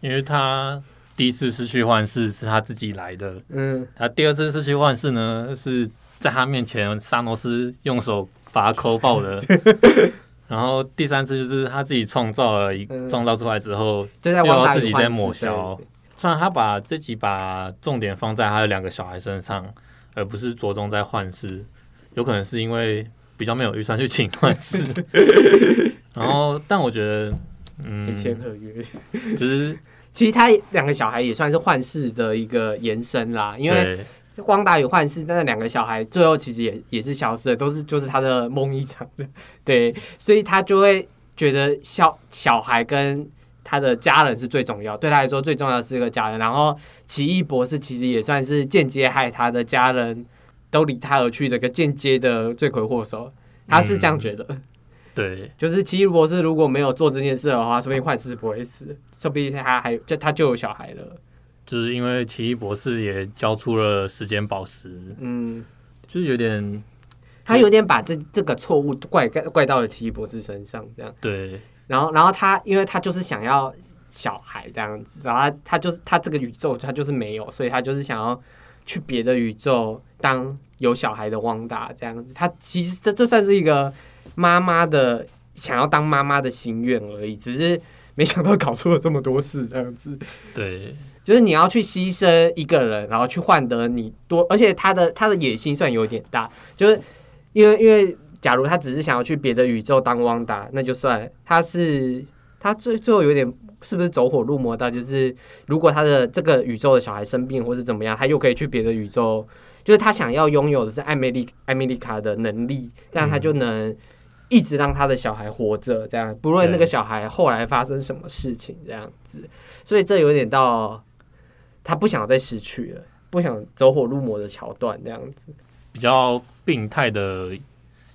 因为他第一次失去幻视是他自己来的，嗯，他第二次失去幻视呢是在他面前沙诺斯用手把他抠爆的。*laughs* 然后第三次就是他自己创造了一嗯创造出来之后，就在自己在抹消对虽然他把这集把重点放在他的两个小孩身上，而不是着重在幻视，有可能是因为比较没有预算去请幻视。*laughs* 然后，但我觉得，嗯一，签合约。就是其实他两个小孩也算是幻视的一个延伸啦，因为光达与幻视那两个小孩最后其实也也是消失的，都是就是他的梦一场的，对，所以他就会觉得小小孩跟他的家人是最重要，对他来说最重要的是个家人。然后奇异博士其实也算是间接害他的家人都离他而去的一个间接的罪魁祸首，他是这样觉得。对就是奇异博士如果没有做这件事的话，说不定幻视不会死，说不定他还就他就有小孩了。就是因为奇异博士也交出了时间宝石，嗯，就是有点他有点把这这个错误怪怪怪到了奇异博士身上，这样。对然后，然后他因为他就是想要小孩这样子，然后他他就是他这个宇宙他就是没有，所以他就是想要去别的宇宙当有小孩的汪达这样子。他其实这这算是一个妈妈的想要当妈妈的心愿而已，只是没想到搞出了这么多事这样子。对就是你要去牺牲一个人，然后去换得你多，而且他的他的野心算有点大，就是因为因为假如他只是想要去别的宇宙当汪达，那就算他是他最最后有点是不是走火入魔？到，就是如果他的这个宇宙的小孩生病或是怎么样，他又可以去别的宇宙，就是他想要拥有的是艾美丽艾米丽卡的能力，这样他就能。一直让他的小孩活着，这样。不论那个小孩后来发生什么事情，这样子，所以这有点到他不想再失去了，不想走火入魔的桥段这样子。比较病态的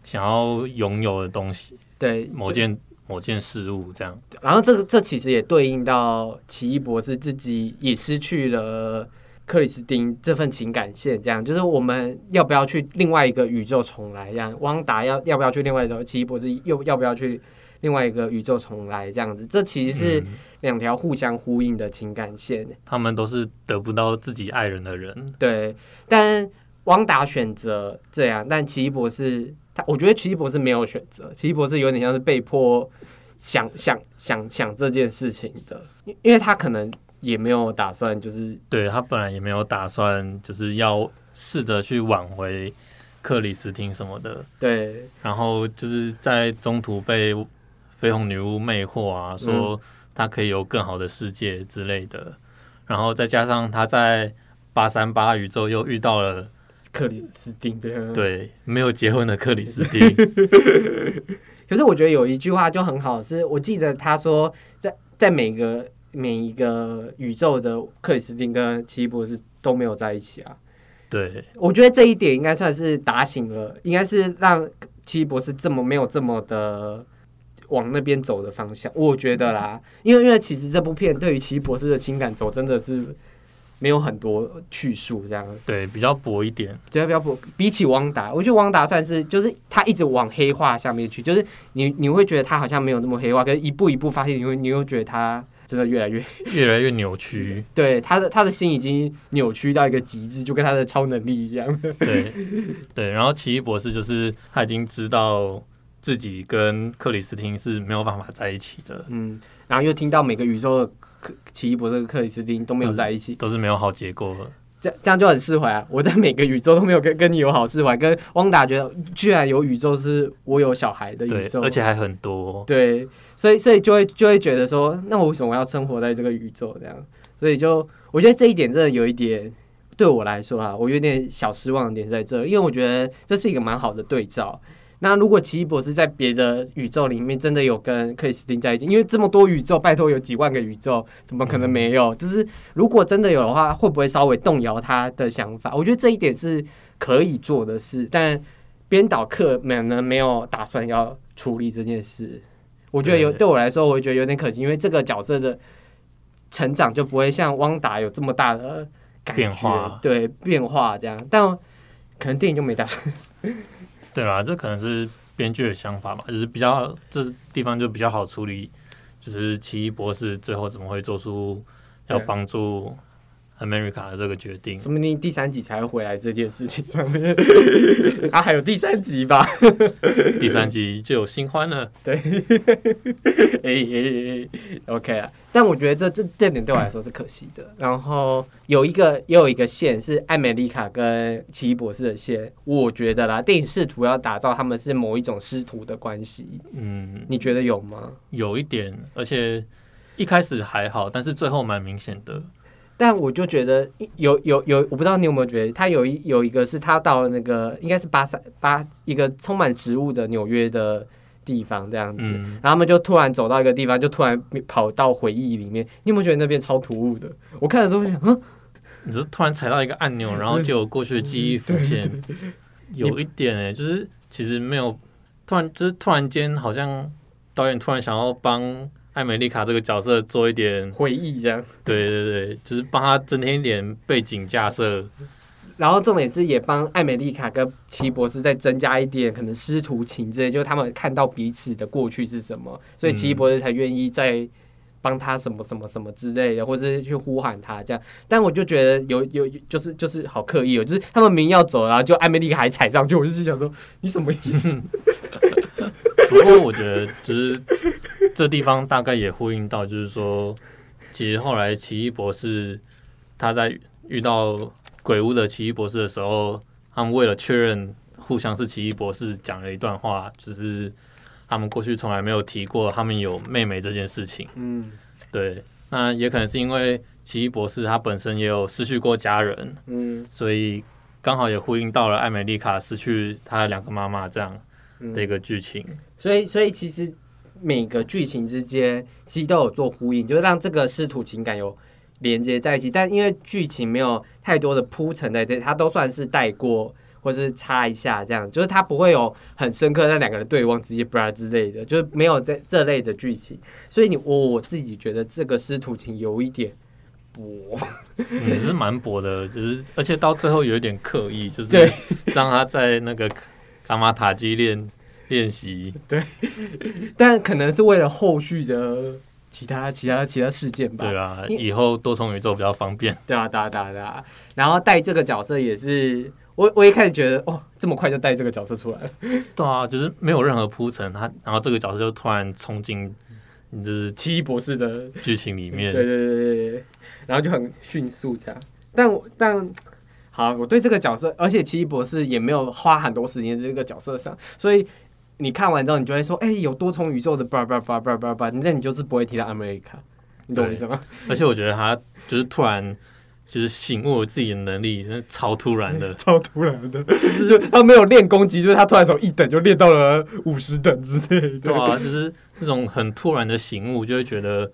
想要拥有的东西，对，某件某件事物这样。然后这个这其实也对应到奇异博士自己也失去了克里斯汀这份情感线，这样就是我们要不要去另外一个宇宙重来？这样，汪达要要不要去另外一个奇异博士又要不要去另外一个宇宙重来？这样子，这其实是嗯两条互相呼应的情感线。他们都是得不到自己爱人的人，对，但汪达选择这样，但奇异博士他，我觉得奇异博士没有选择，奇异博士有点像是被迫想想想想这件事情的，因因为他可能也没有打算就是对他本来也没有打算就是要试着去挽回克里斯汀什么的，对。然后就是在中途被绯红女巫魅惑啊，说他可以有更好的世界之类的，然后再加上他在八三八宇宙又遇到了克里斯汀。对没有结婚的克里斯汀，*laughs* 可是我觉得有一句话就很好，是我记得他说在在每个每一个宇宙的克里斯汀跟奇异博士都没有在一起啊。对我觉得这一点应该算是打醒了，应该是让奇异博士这么没有这么的往那边走的方向。我觉得啦，因为因为其实这部片对于奇异博士的情感走真的是没有很多叙述，这样。对比较薄一点，对比较薄比起汪达，我觉得汪达算是就是他一直往黑化下面去，就是你你会觉得他好像没有那么黑化，可是一步一步发现，你会你会觉得他真的越来越 *laughs* 越来越扭曲，对他的他的心已经扭曲到一个极致，就跟他的超能力一样。对对，然后奇异博士就是他已经知道自己跟克里斯汀是没有办法在一起的，嗯，然后又听到每个宇宙的克奇异博士跟克里斯汀都没有在一起，都是没有好结果。这这样就很释怀啊！我在每个宇宙都没有跟跟你有好释怀，跟汪达觉得居然有宇宙是我有小孩的宇宙，，而且还很多。对，所以所以就会就会觉得说，那我为什么要生活在这个宇宙这样？所以就我觉得这一点真的有一点对我来说啊，我有点小失望的点在这，因为我觉得这是一个蛮好的对照。那如果奇异博士在别的宇宙里面真的有跟克里斯汀在一起，因为这么多宇宙，拜托有几万个宇宙，怎么可能没有？就是如果真的有的话，会不会稍微动摇他的想法？我觉得这一点是可以做的事，但编导课们呢没有打算要处理这件事。我觉得有对对我来说，我觉得有点可惜，因为这个角色的成长就不会像汪达有这么大的变化对变化这样，但可能电影就没打算。对啦，这可能是编剧的想法吧，就是比较这地方就比较好处理，就是奇异博士最后怎么会做出要帮助 America 的这个决定。说不定第三集才会回来这件事情上面。*laughs* 啊，还有第三集吧？*laughs* 第三集就有新欢了，对，哎哎哎，OK 啊。但我觉得这这这点对我来说是可惜的。然后有一个也有一个线是艾美丽卡跟奇异博士的线，我觉得啦，电影试图要打造他们是某一种师徒的关系，嗯，你觉得有吗？有一点，而且一开始还好，但是最后蛮明显的。但我就觉得有有有，我不知道你有没有觉得，他有一有一个是他到了那个应该是巴塞巴一个充满植物的纽约的地方这样子，嗯，然后他们就突然走到一个地方，就突然跑到回忆里面。你有没有觉得那边超突兀的？我看的时候就想，嗯，你就突然踩到一个按钮，然后就有过去的记忆浮现，有一点哎、就是其实没有突然，就是突然间好像导演突然想要帮艾美丽卡这个角色做一点，回忆这样。对对对，就是帮他增添一点背景架设，然后重点是也帮艾美丽卡跟奇异博士再增加一点可能师徒情之类，就是他们看到彼此的过去是什么，所以奇异博士才愿意再帮他什么什么什么之类的，或者是去呼喊他这样。但我就觉得有有就是就是好刻意哦，就是他们明明要走，然后就艾美丽卡还踩上去，我就是想说你什么意思？*laughs* 不过我觉得就是这地方大概也呼应到，就是说，其实后来奇异博士他在遇到鬼屋的奇异博士的时候，他们为了确认互相是奇异博士，讲了一段话，就是他们过去从来没有提过他们有妹妹这件事情。嗯对，那也可能是因为奇异博士他本身也有失去过家人，嗯所以刚好也呼应到了艾美丽卡失去她的两个妈妈这样的一嗯，个剧情。所以所以其实每个剧情之间其实都有做呼应，就是让这个师徒情感有连接在一起。但因为剧情没有太多的铺陈在这，它都算是带过。或是插一下，这样就是它不会有很深刻那两个人对望直接不之类的，就是没有这这类的剧情，所以你我我自己觉得这个师徒情有一点薄，嗯，是蛮薄的，就是而且到最后有一点刻意，就是让他在那个卡玛塔基练练习。*laughs* 对 *laughs* 但可能是为了后续的其他其他其他事件吧。对啊，以后多重宇宙比较方便。对啊，对啊，对啊，对啊。然后带这个角色也是，我我一开始觉得，哦，这么快就带这个角色出来了。对啊，就是没有任何铺陈，他然后这个角色就突然冲进就是奇异博士的，剧情里面。对对对对对，然后就很迅速这样。但我但好，我对这个角色，而且奇异博士也没有花很多时间在这个角色上，所以你看完之后，你就会说，哎、有多重宇宙的叭叭叭叭叭叭，那你就是不会提到 America，你懂我意思吗？而且我觉得他就是突然就是醒悟了自己的能力，那超突然的。*laughs* 超突然的，就是他没有练攻击，就是他突然从一等就练到了五十等之类的。对啊，就是那种很突然的醒悟，就会觉得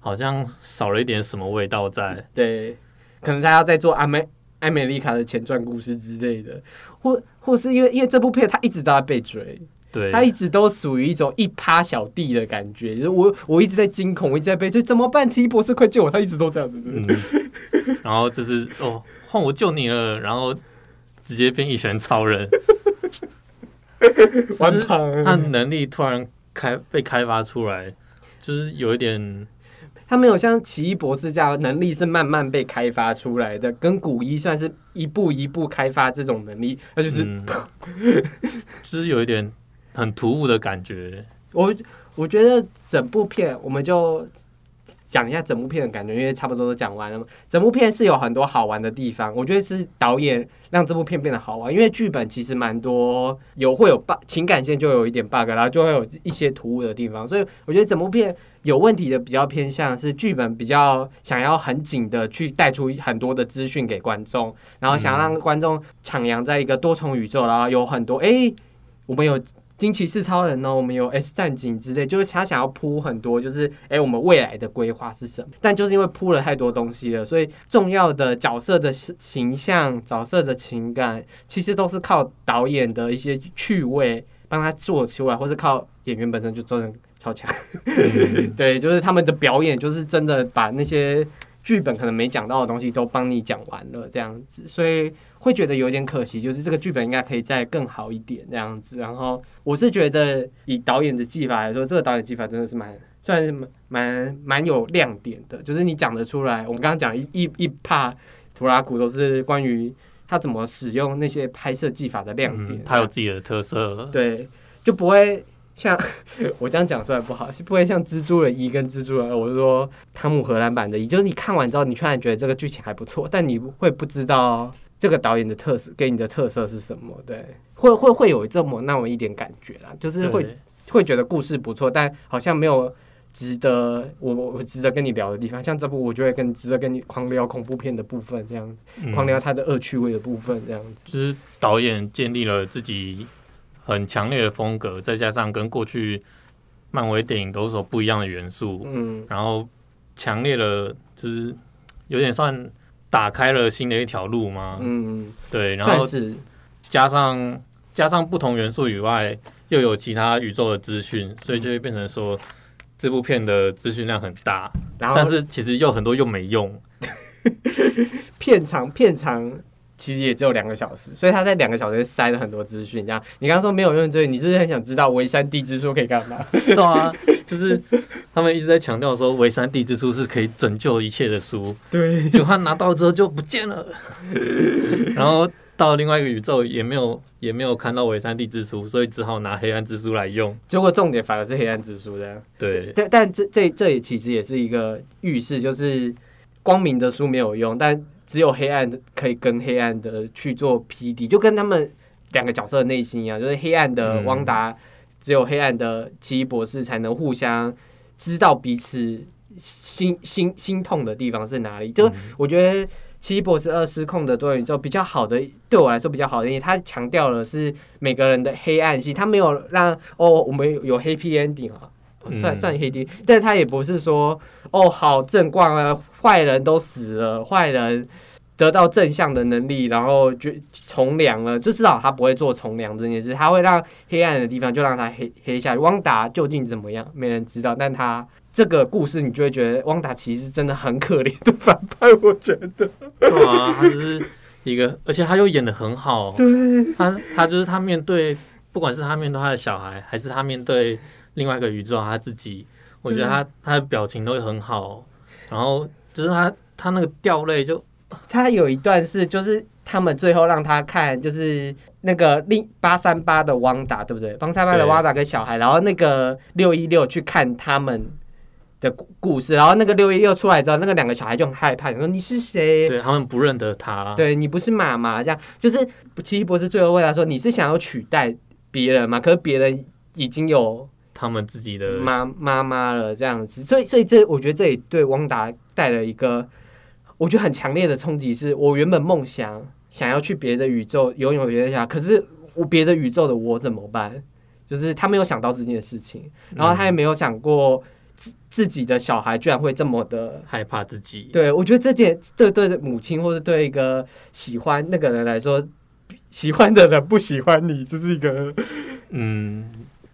好像少了一点什么味道在。对，可能他要在做阿美艾美丽卡的前传故事之类的，或或是因为因为这部片他一直都在被追，对，他一直都属于一种一趴小弟的感觉，就是我我一直在惊恐，我一直在被追，怎么办？奇异博士快救我！他一直都这样子。嗯，然后这是哦，换我救你了，然后直接变一拳超人，*laughs* 完就是他的，能力突然开被开发出来，就是有一点他没有像奇异博士这样能力是慢慢被开发出来的，跟古一算是一步一步开发这种能力，那就是、嗯，就是有一点很突兀的感觉。我我觉得整部片我们就讲一下整部片的感觉，因为差不多都讲完了嘛。整部片是有很多好玩的地方，我觉得是导演让这部片变得好玩，因为剧本其实蛮多有会有 bug，情感线就有一点 bug，然后就会有一些突兀的地方，所以我觉得整部片有问题的比较偏向是剧本比较想要很紧的去带出很多的资讯给观众，然后想让观众徜徉在一个多重宇宙，然后有很多诶，我们有惊奇四超人呢，我们有 S 战警之类，就是他想要铺很多，就是诶，我们未来的规划是什么？但就是因为铺了太多东西了，所以重要的角色的形象、角色的情感，其实都是靠导演的一些趣味帮他做出来，或是靠演员本身就真的超强。*laughs* 对，就是他们的表演，就是真的把那些剧本可能没讲到的东西都帮你讲完了，这样子，所以会觉得有点可惜，就是这个剧本应该可以再更好一点这样子。然后我是觉得以导演的技法来说，这个导演技法真的是蛮算是蛮蛮蛮有亮点的，就是你讲得出来。我们刚刚讲一一一帕图拉古都是关于他怎么使用那些拍摄技法的亮点，嗯，他有自己的特色。对，就不会像 *laughs* 我这样讲出来不好，不会像蜘蛛人一跟蜘蛛人二，我是说汤姆荷兰版的一，就是你看完之后，你突然觉得这个剧情还不错，但你会不知道这个导演的特色给你的特色是什么，对，会会会有这么那么一点感觉啦，就是会会觉得故事不错，但好像没有。值得我我值得跟你聊的地方，像这部我就会跟值得跟你狂聊恐怖片的部分，这样狂聊它的恶趣味的部分，这样子。就是导演建立了自己很强烈的风格，再加上跟过去漫威电影都是有不一样的元素，嗯，然后强烈的，就是有点算打开了新的一条路吗。嗯，对，然后是加上加上不同元素以外，又有其他宇宙的资讯，所以就会变成说这部片的资讯量很大，然后但是其实又很多又没用。*laughs* 片长片长其实也只有两个小时，所以他在两个小时塞了很多资讯。这样，你刚刚说没有用这个，你是不是很想知道维山地之书可以干嘛？对啊，*laughs* 就是他们一直在强调说，维山地之书是可以拯救一切的书，对，结果他拿到之后就不见了，*laughs* 然后到另外一个宇宙也没有也没有看到维山地之书，所以只好拿黑暗之书来用。结果重点反而是黑暗之书这样。对，但但这这这也其实也是一个预示，就是光明的书没有用，但只有黑暗的可以跟黑暗的去做匹敌，就跟他们两个角色的内心一样，就是黑暗的嗯汪达，只有黑暗的奇异博士才能互相知道彼此心心心痛的地方是哪里。就嗯。我觉得《奇异博士二：失控的多元宇宙》比较好的，对我来说比较好的，因为它强调的是每个人的黑暗性，它没有让哦，我们有 happy ending 啊，算嗯。算 happy，但是它也不是说哦好正光啊，坏人都死了，坏人。得到正向的能力，然后就从良了，就至少他不会做从良这件事，他会让黑暗的地方就让他黑黑下去。汪达究竟怎么样，没人知道，但他这个故事你就会觉得汪达其实真的很可怜的反派，我觉得。对啊，他就是一个，而且他又演的很好。*laughs* 对，他他就是他面对，不管是他面对他的小孩，还是他面对另外一个宇宙他自己，我觉得他他的表情都会很好。然后就是他他那个掉泪就他有一段是就是他们最后让他看，就是那个另八三八的汪达，对不对？八三八的对汪达跟小孩，然后那个六一六去看他们的故故事，然后那个六一六出来之后，那个两个小孩就很害怕，说你是谁？对他们不认得他。对你不是妈妈，这样就是奇异博士最后问他说：“你是想要取代别人吗？可是别人已经有他们自己的妈妈妈了，这样子。”所以，所以这我觉得这也对汪达带了一个我觉得很强烈的冲击。是我原本梦想想要去别的宇宙拥有别的小孩，可是我别的宇宙的我怎么办？就是他没有想到这件事情，然后他也没有想过自自己的小孩居然会这么的害怕自己。对，我觉得这件这对母亲或者对一个喜欢那个人来说，喜欢的人不喜欢你，这是一个嗯，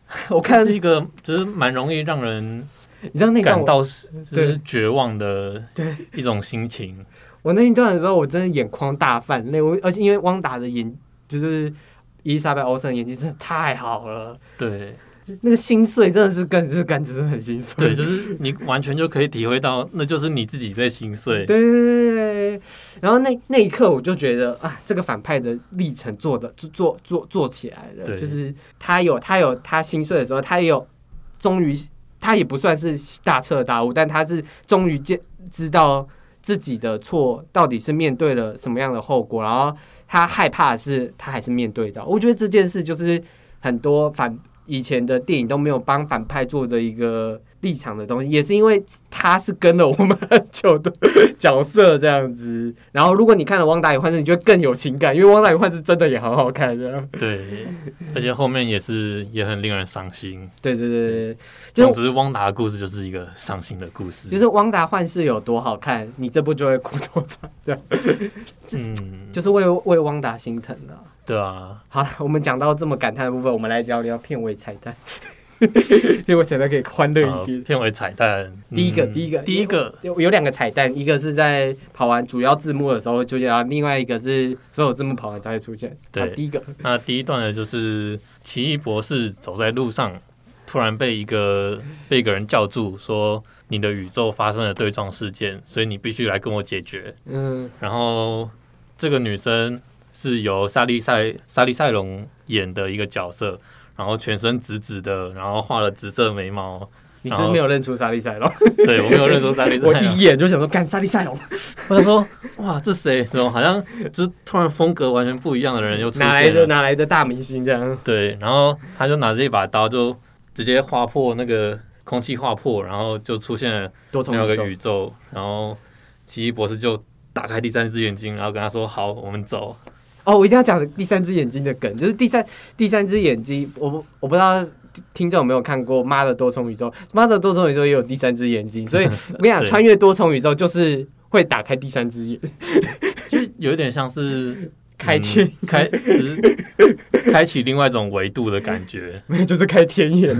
*laughs* 我看这是一个就是蛮容易让人你知道那感到是就是绝望的对一种心情。*laughs* 我那一段的时候，我真的眼眶大泛泪。我而且因为汪达的演就是伊丽莎白·欧森的演技真的太好了，对那个心碎真的是跟这个感觉真的很心碎。对，就是你完全就可以体会到，那就是你自己在心碎。对对对对，然后那那一刻我就觉得啊，这个反派的历程做的做做做做起来了，对就是他有他有他心碎的时候，他也有终于他也不算是大彻大悟，但他是终于见知道自己的错到底是面对了什么样的后果，然后他害怕的是他还是面对到，我觉得这件事就是很多反以前的电影都没有帮反派做的一个立场的东西，也是因为他是跟了我们很久的角色这样子。然后如果你看了《汪达与幻视》，你就会更有情感，因为《汪达与幻视》真的也好好看这样。对，而且后面也是也很令人伤心。对对对对总之，汪达的故事就是一个伤心的故事。就是《汪达幻视》有多好看，你这部就会哭多惨，这样嗯，就是为为汪达心疼了。对啊，好了，我们讲到这么感叹的部分，我们来聊聊片尾彩蛋。*laughs* 片尾彩蛋可以欢乐好一点。片尾彩蛋，*laughs* 第一个，嗯第一个，第一个，有有两个彩蛋，一个是在跑完主要字幕的时候会出现，然后另外一个是所有字幕跑完才会出现。对啊第一个，那第一段呢，就是奇异博士走在路上，突然被一个 *laughs* 被一个人叫住，说你的宇宙发生了对撞事件，所以你必须来跟我解决。嗯，然后这个女生是由莎莉赛莎莉赛隆演的一个角色，然后全身紫紫的，然后画了紫色眉毛。你是没有认出莎莉赛隆？*laughs* 对我没有认出莎莉赛 *laughs* 我，一眼就想说，干莎莉赛隆，*laughs* 我想说，哇，这谁？怎么好像就是突然风格完全不一样的人又出哪来现了？的哪来的大明星这样？对，然后他就拿着一把刀，就直接划破那个空气划破，然后就出现了多重宇宙，然后奇异博士就打开第三只眼睛，然后跟他说：“好，我们走。哦，我一定要讲第三只眼睛的梗，就是第三第三只眼睛，我不我不知道听众有没有看过《妈的多重宇宙》，《妈的多重宇宙》也有第三只眼睛，所以 *laughs* 我跟你讲，穿越多重宇宙就是会打开第三只眼，”就是有一点像是 *laughs* 开天，嗯开，只是开启另外一种维度的感觉。*laughs* 没有就是开天眼，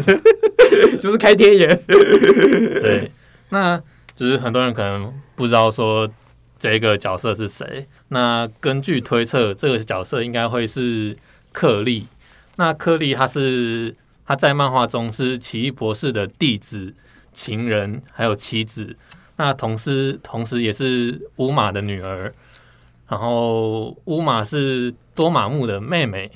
就是开天眼。对，那就是很多人可能不知道说这个角色是谁。那根据推测，这个角色应该会是克利。那克利他是他在漫画中是奇异博士的弟子、情人还有妻子。那同时同时也是乌玛的女儿。然后乌玛是多玛木的妹妹，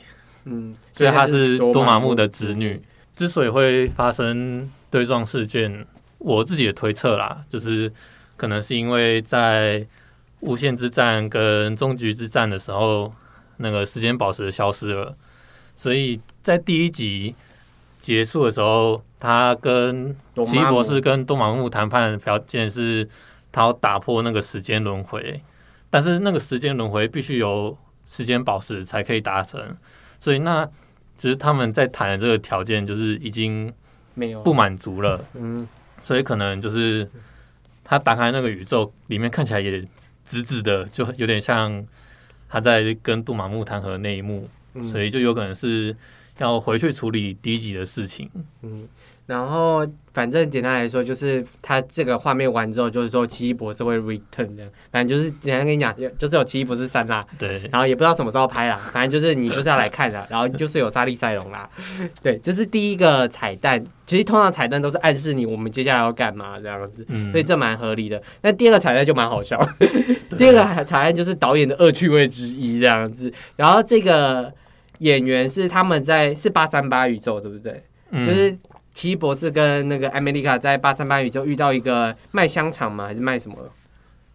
嗯，所以她是多玛木的子女。之所以会发生对撞事件，我自己的推测啦，就是可能是因为在无限之战跟终局之战的时候，那个时间宝石消失了，所以在第一集结束的时候，他跟多奇异博士跟多玛木谈判的条件是，他要打破那个时间轮回，但是那个时间轮回必须由时间宝石才可以达成，所以那只是他们在谈的这个条件就是已经没有不满足了，嗯。所以可能就是他打开那个宇宙里面看起来也直直的，就有点像他在跟杜马木谈和的那一幕，嗯所以就有可能是要回去处理第一集的事情。嗯，然后反正简单来说，就是他这个画面完之后，就是说奇异博士会 return 这样，反正就是简单跟你讲，就是有奇异博士三啦，对，然后也不知道什么时候拍啦，反正就是你就是要来看的，然后就是有沙利塞隆啦，对，这是第一个彩蛋。其实通常彩蛋都是暗示你我们接下来要干嘛这样子，嗯所以这蛮合理的。那第二个彩蛋就蛮好笑，第二个彩蛋就是导演的恶趣味之一这样子。然后这个演员是他们在是八三八宇宙对不对？嗯就是奇异博士跟那个艾美丽卡在八三八宇宙遇到一个卖香肠吗？还是卖什么？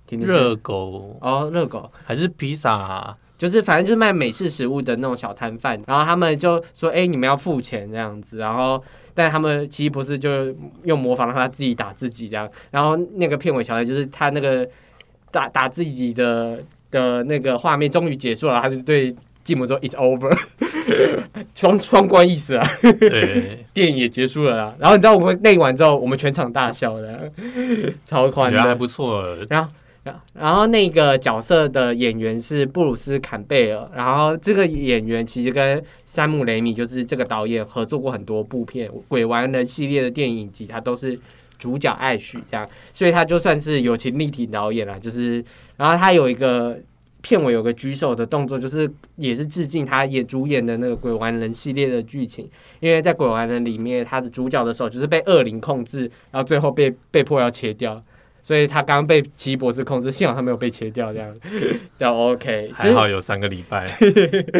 热狗哦，热狗。还是披萨，就是反正就是卖美式食物的那种小摊贩，然后他们就说：“哎、你们要付钱这样子。”然后，但他们奇异博士就用模仿让他自己打自己这样。然后那个片尾桥段就是他那个打打自己的的那个画面终于结束了，他就对继母说：“It's over。*laughs* ”双双关意思啊，对，*laughs* 电影也结束了啦。然后你知道我们内完之后，我们全场大笑的，超我宽的。还不错。然后，然后那个角色的演员是布鲁斯·坎贝尔，然后这个演员其实跟山姆·雷米就是这个导演合作过很多部片，《鬼玩人》系列的电影集，他都是主角艾许这样，所以他就算是友情立体导演啦。就是，然后他有一个片尾有个举手的动作，就是也是致敬他也主演的那个《鬼玩人》系列的剧情，因为在《鬼玩人》里面，他的主角的手就是被恶灵控制，然后最后被被迫要切掉。所以他刚刚被奇异博士控制，幸好他没有被切掉，这样 *laughs* 叫 OK。还好有三个礼拜，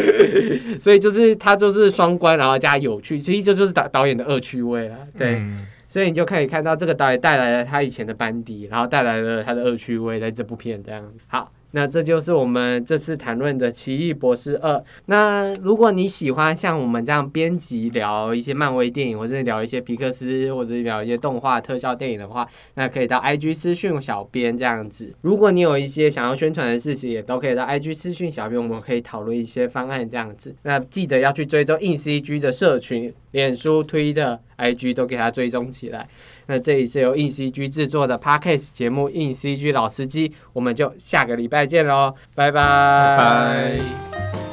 *laughs* 所以就是他就是双关，然后加有趣，其实这就是导导演的恶趣味啦。对，嗯所以你就可以看到这个导演带来了他以前的班底，然后带来了他的恶趣味在这部片这样。好，那这就是我们这次谈论的《奇异博士二》。那如果你喜欢像我们这样编辑聊一些漫威电影，或者是聊一些皮克斯，或者是聊一些动画特效电影的话，那可以到 IG 私讯小编这样子。如果你有一些想要宣传的事情，也都可以到 IG 私讯小编，我们可以讨论一些方案这样子。那记得要去追踪硬 CG 的社群，脸书、推的 IG 都给它追踪起来。那这里是由硬 CG 制作的 Podcast 节目《硬 CG 老司机》，我们就下个礼拜见喽，拜拜拜拜。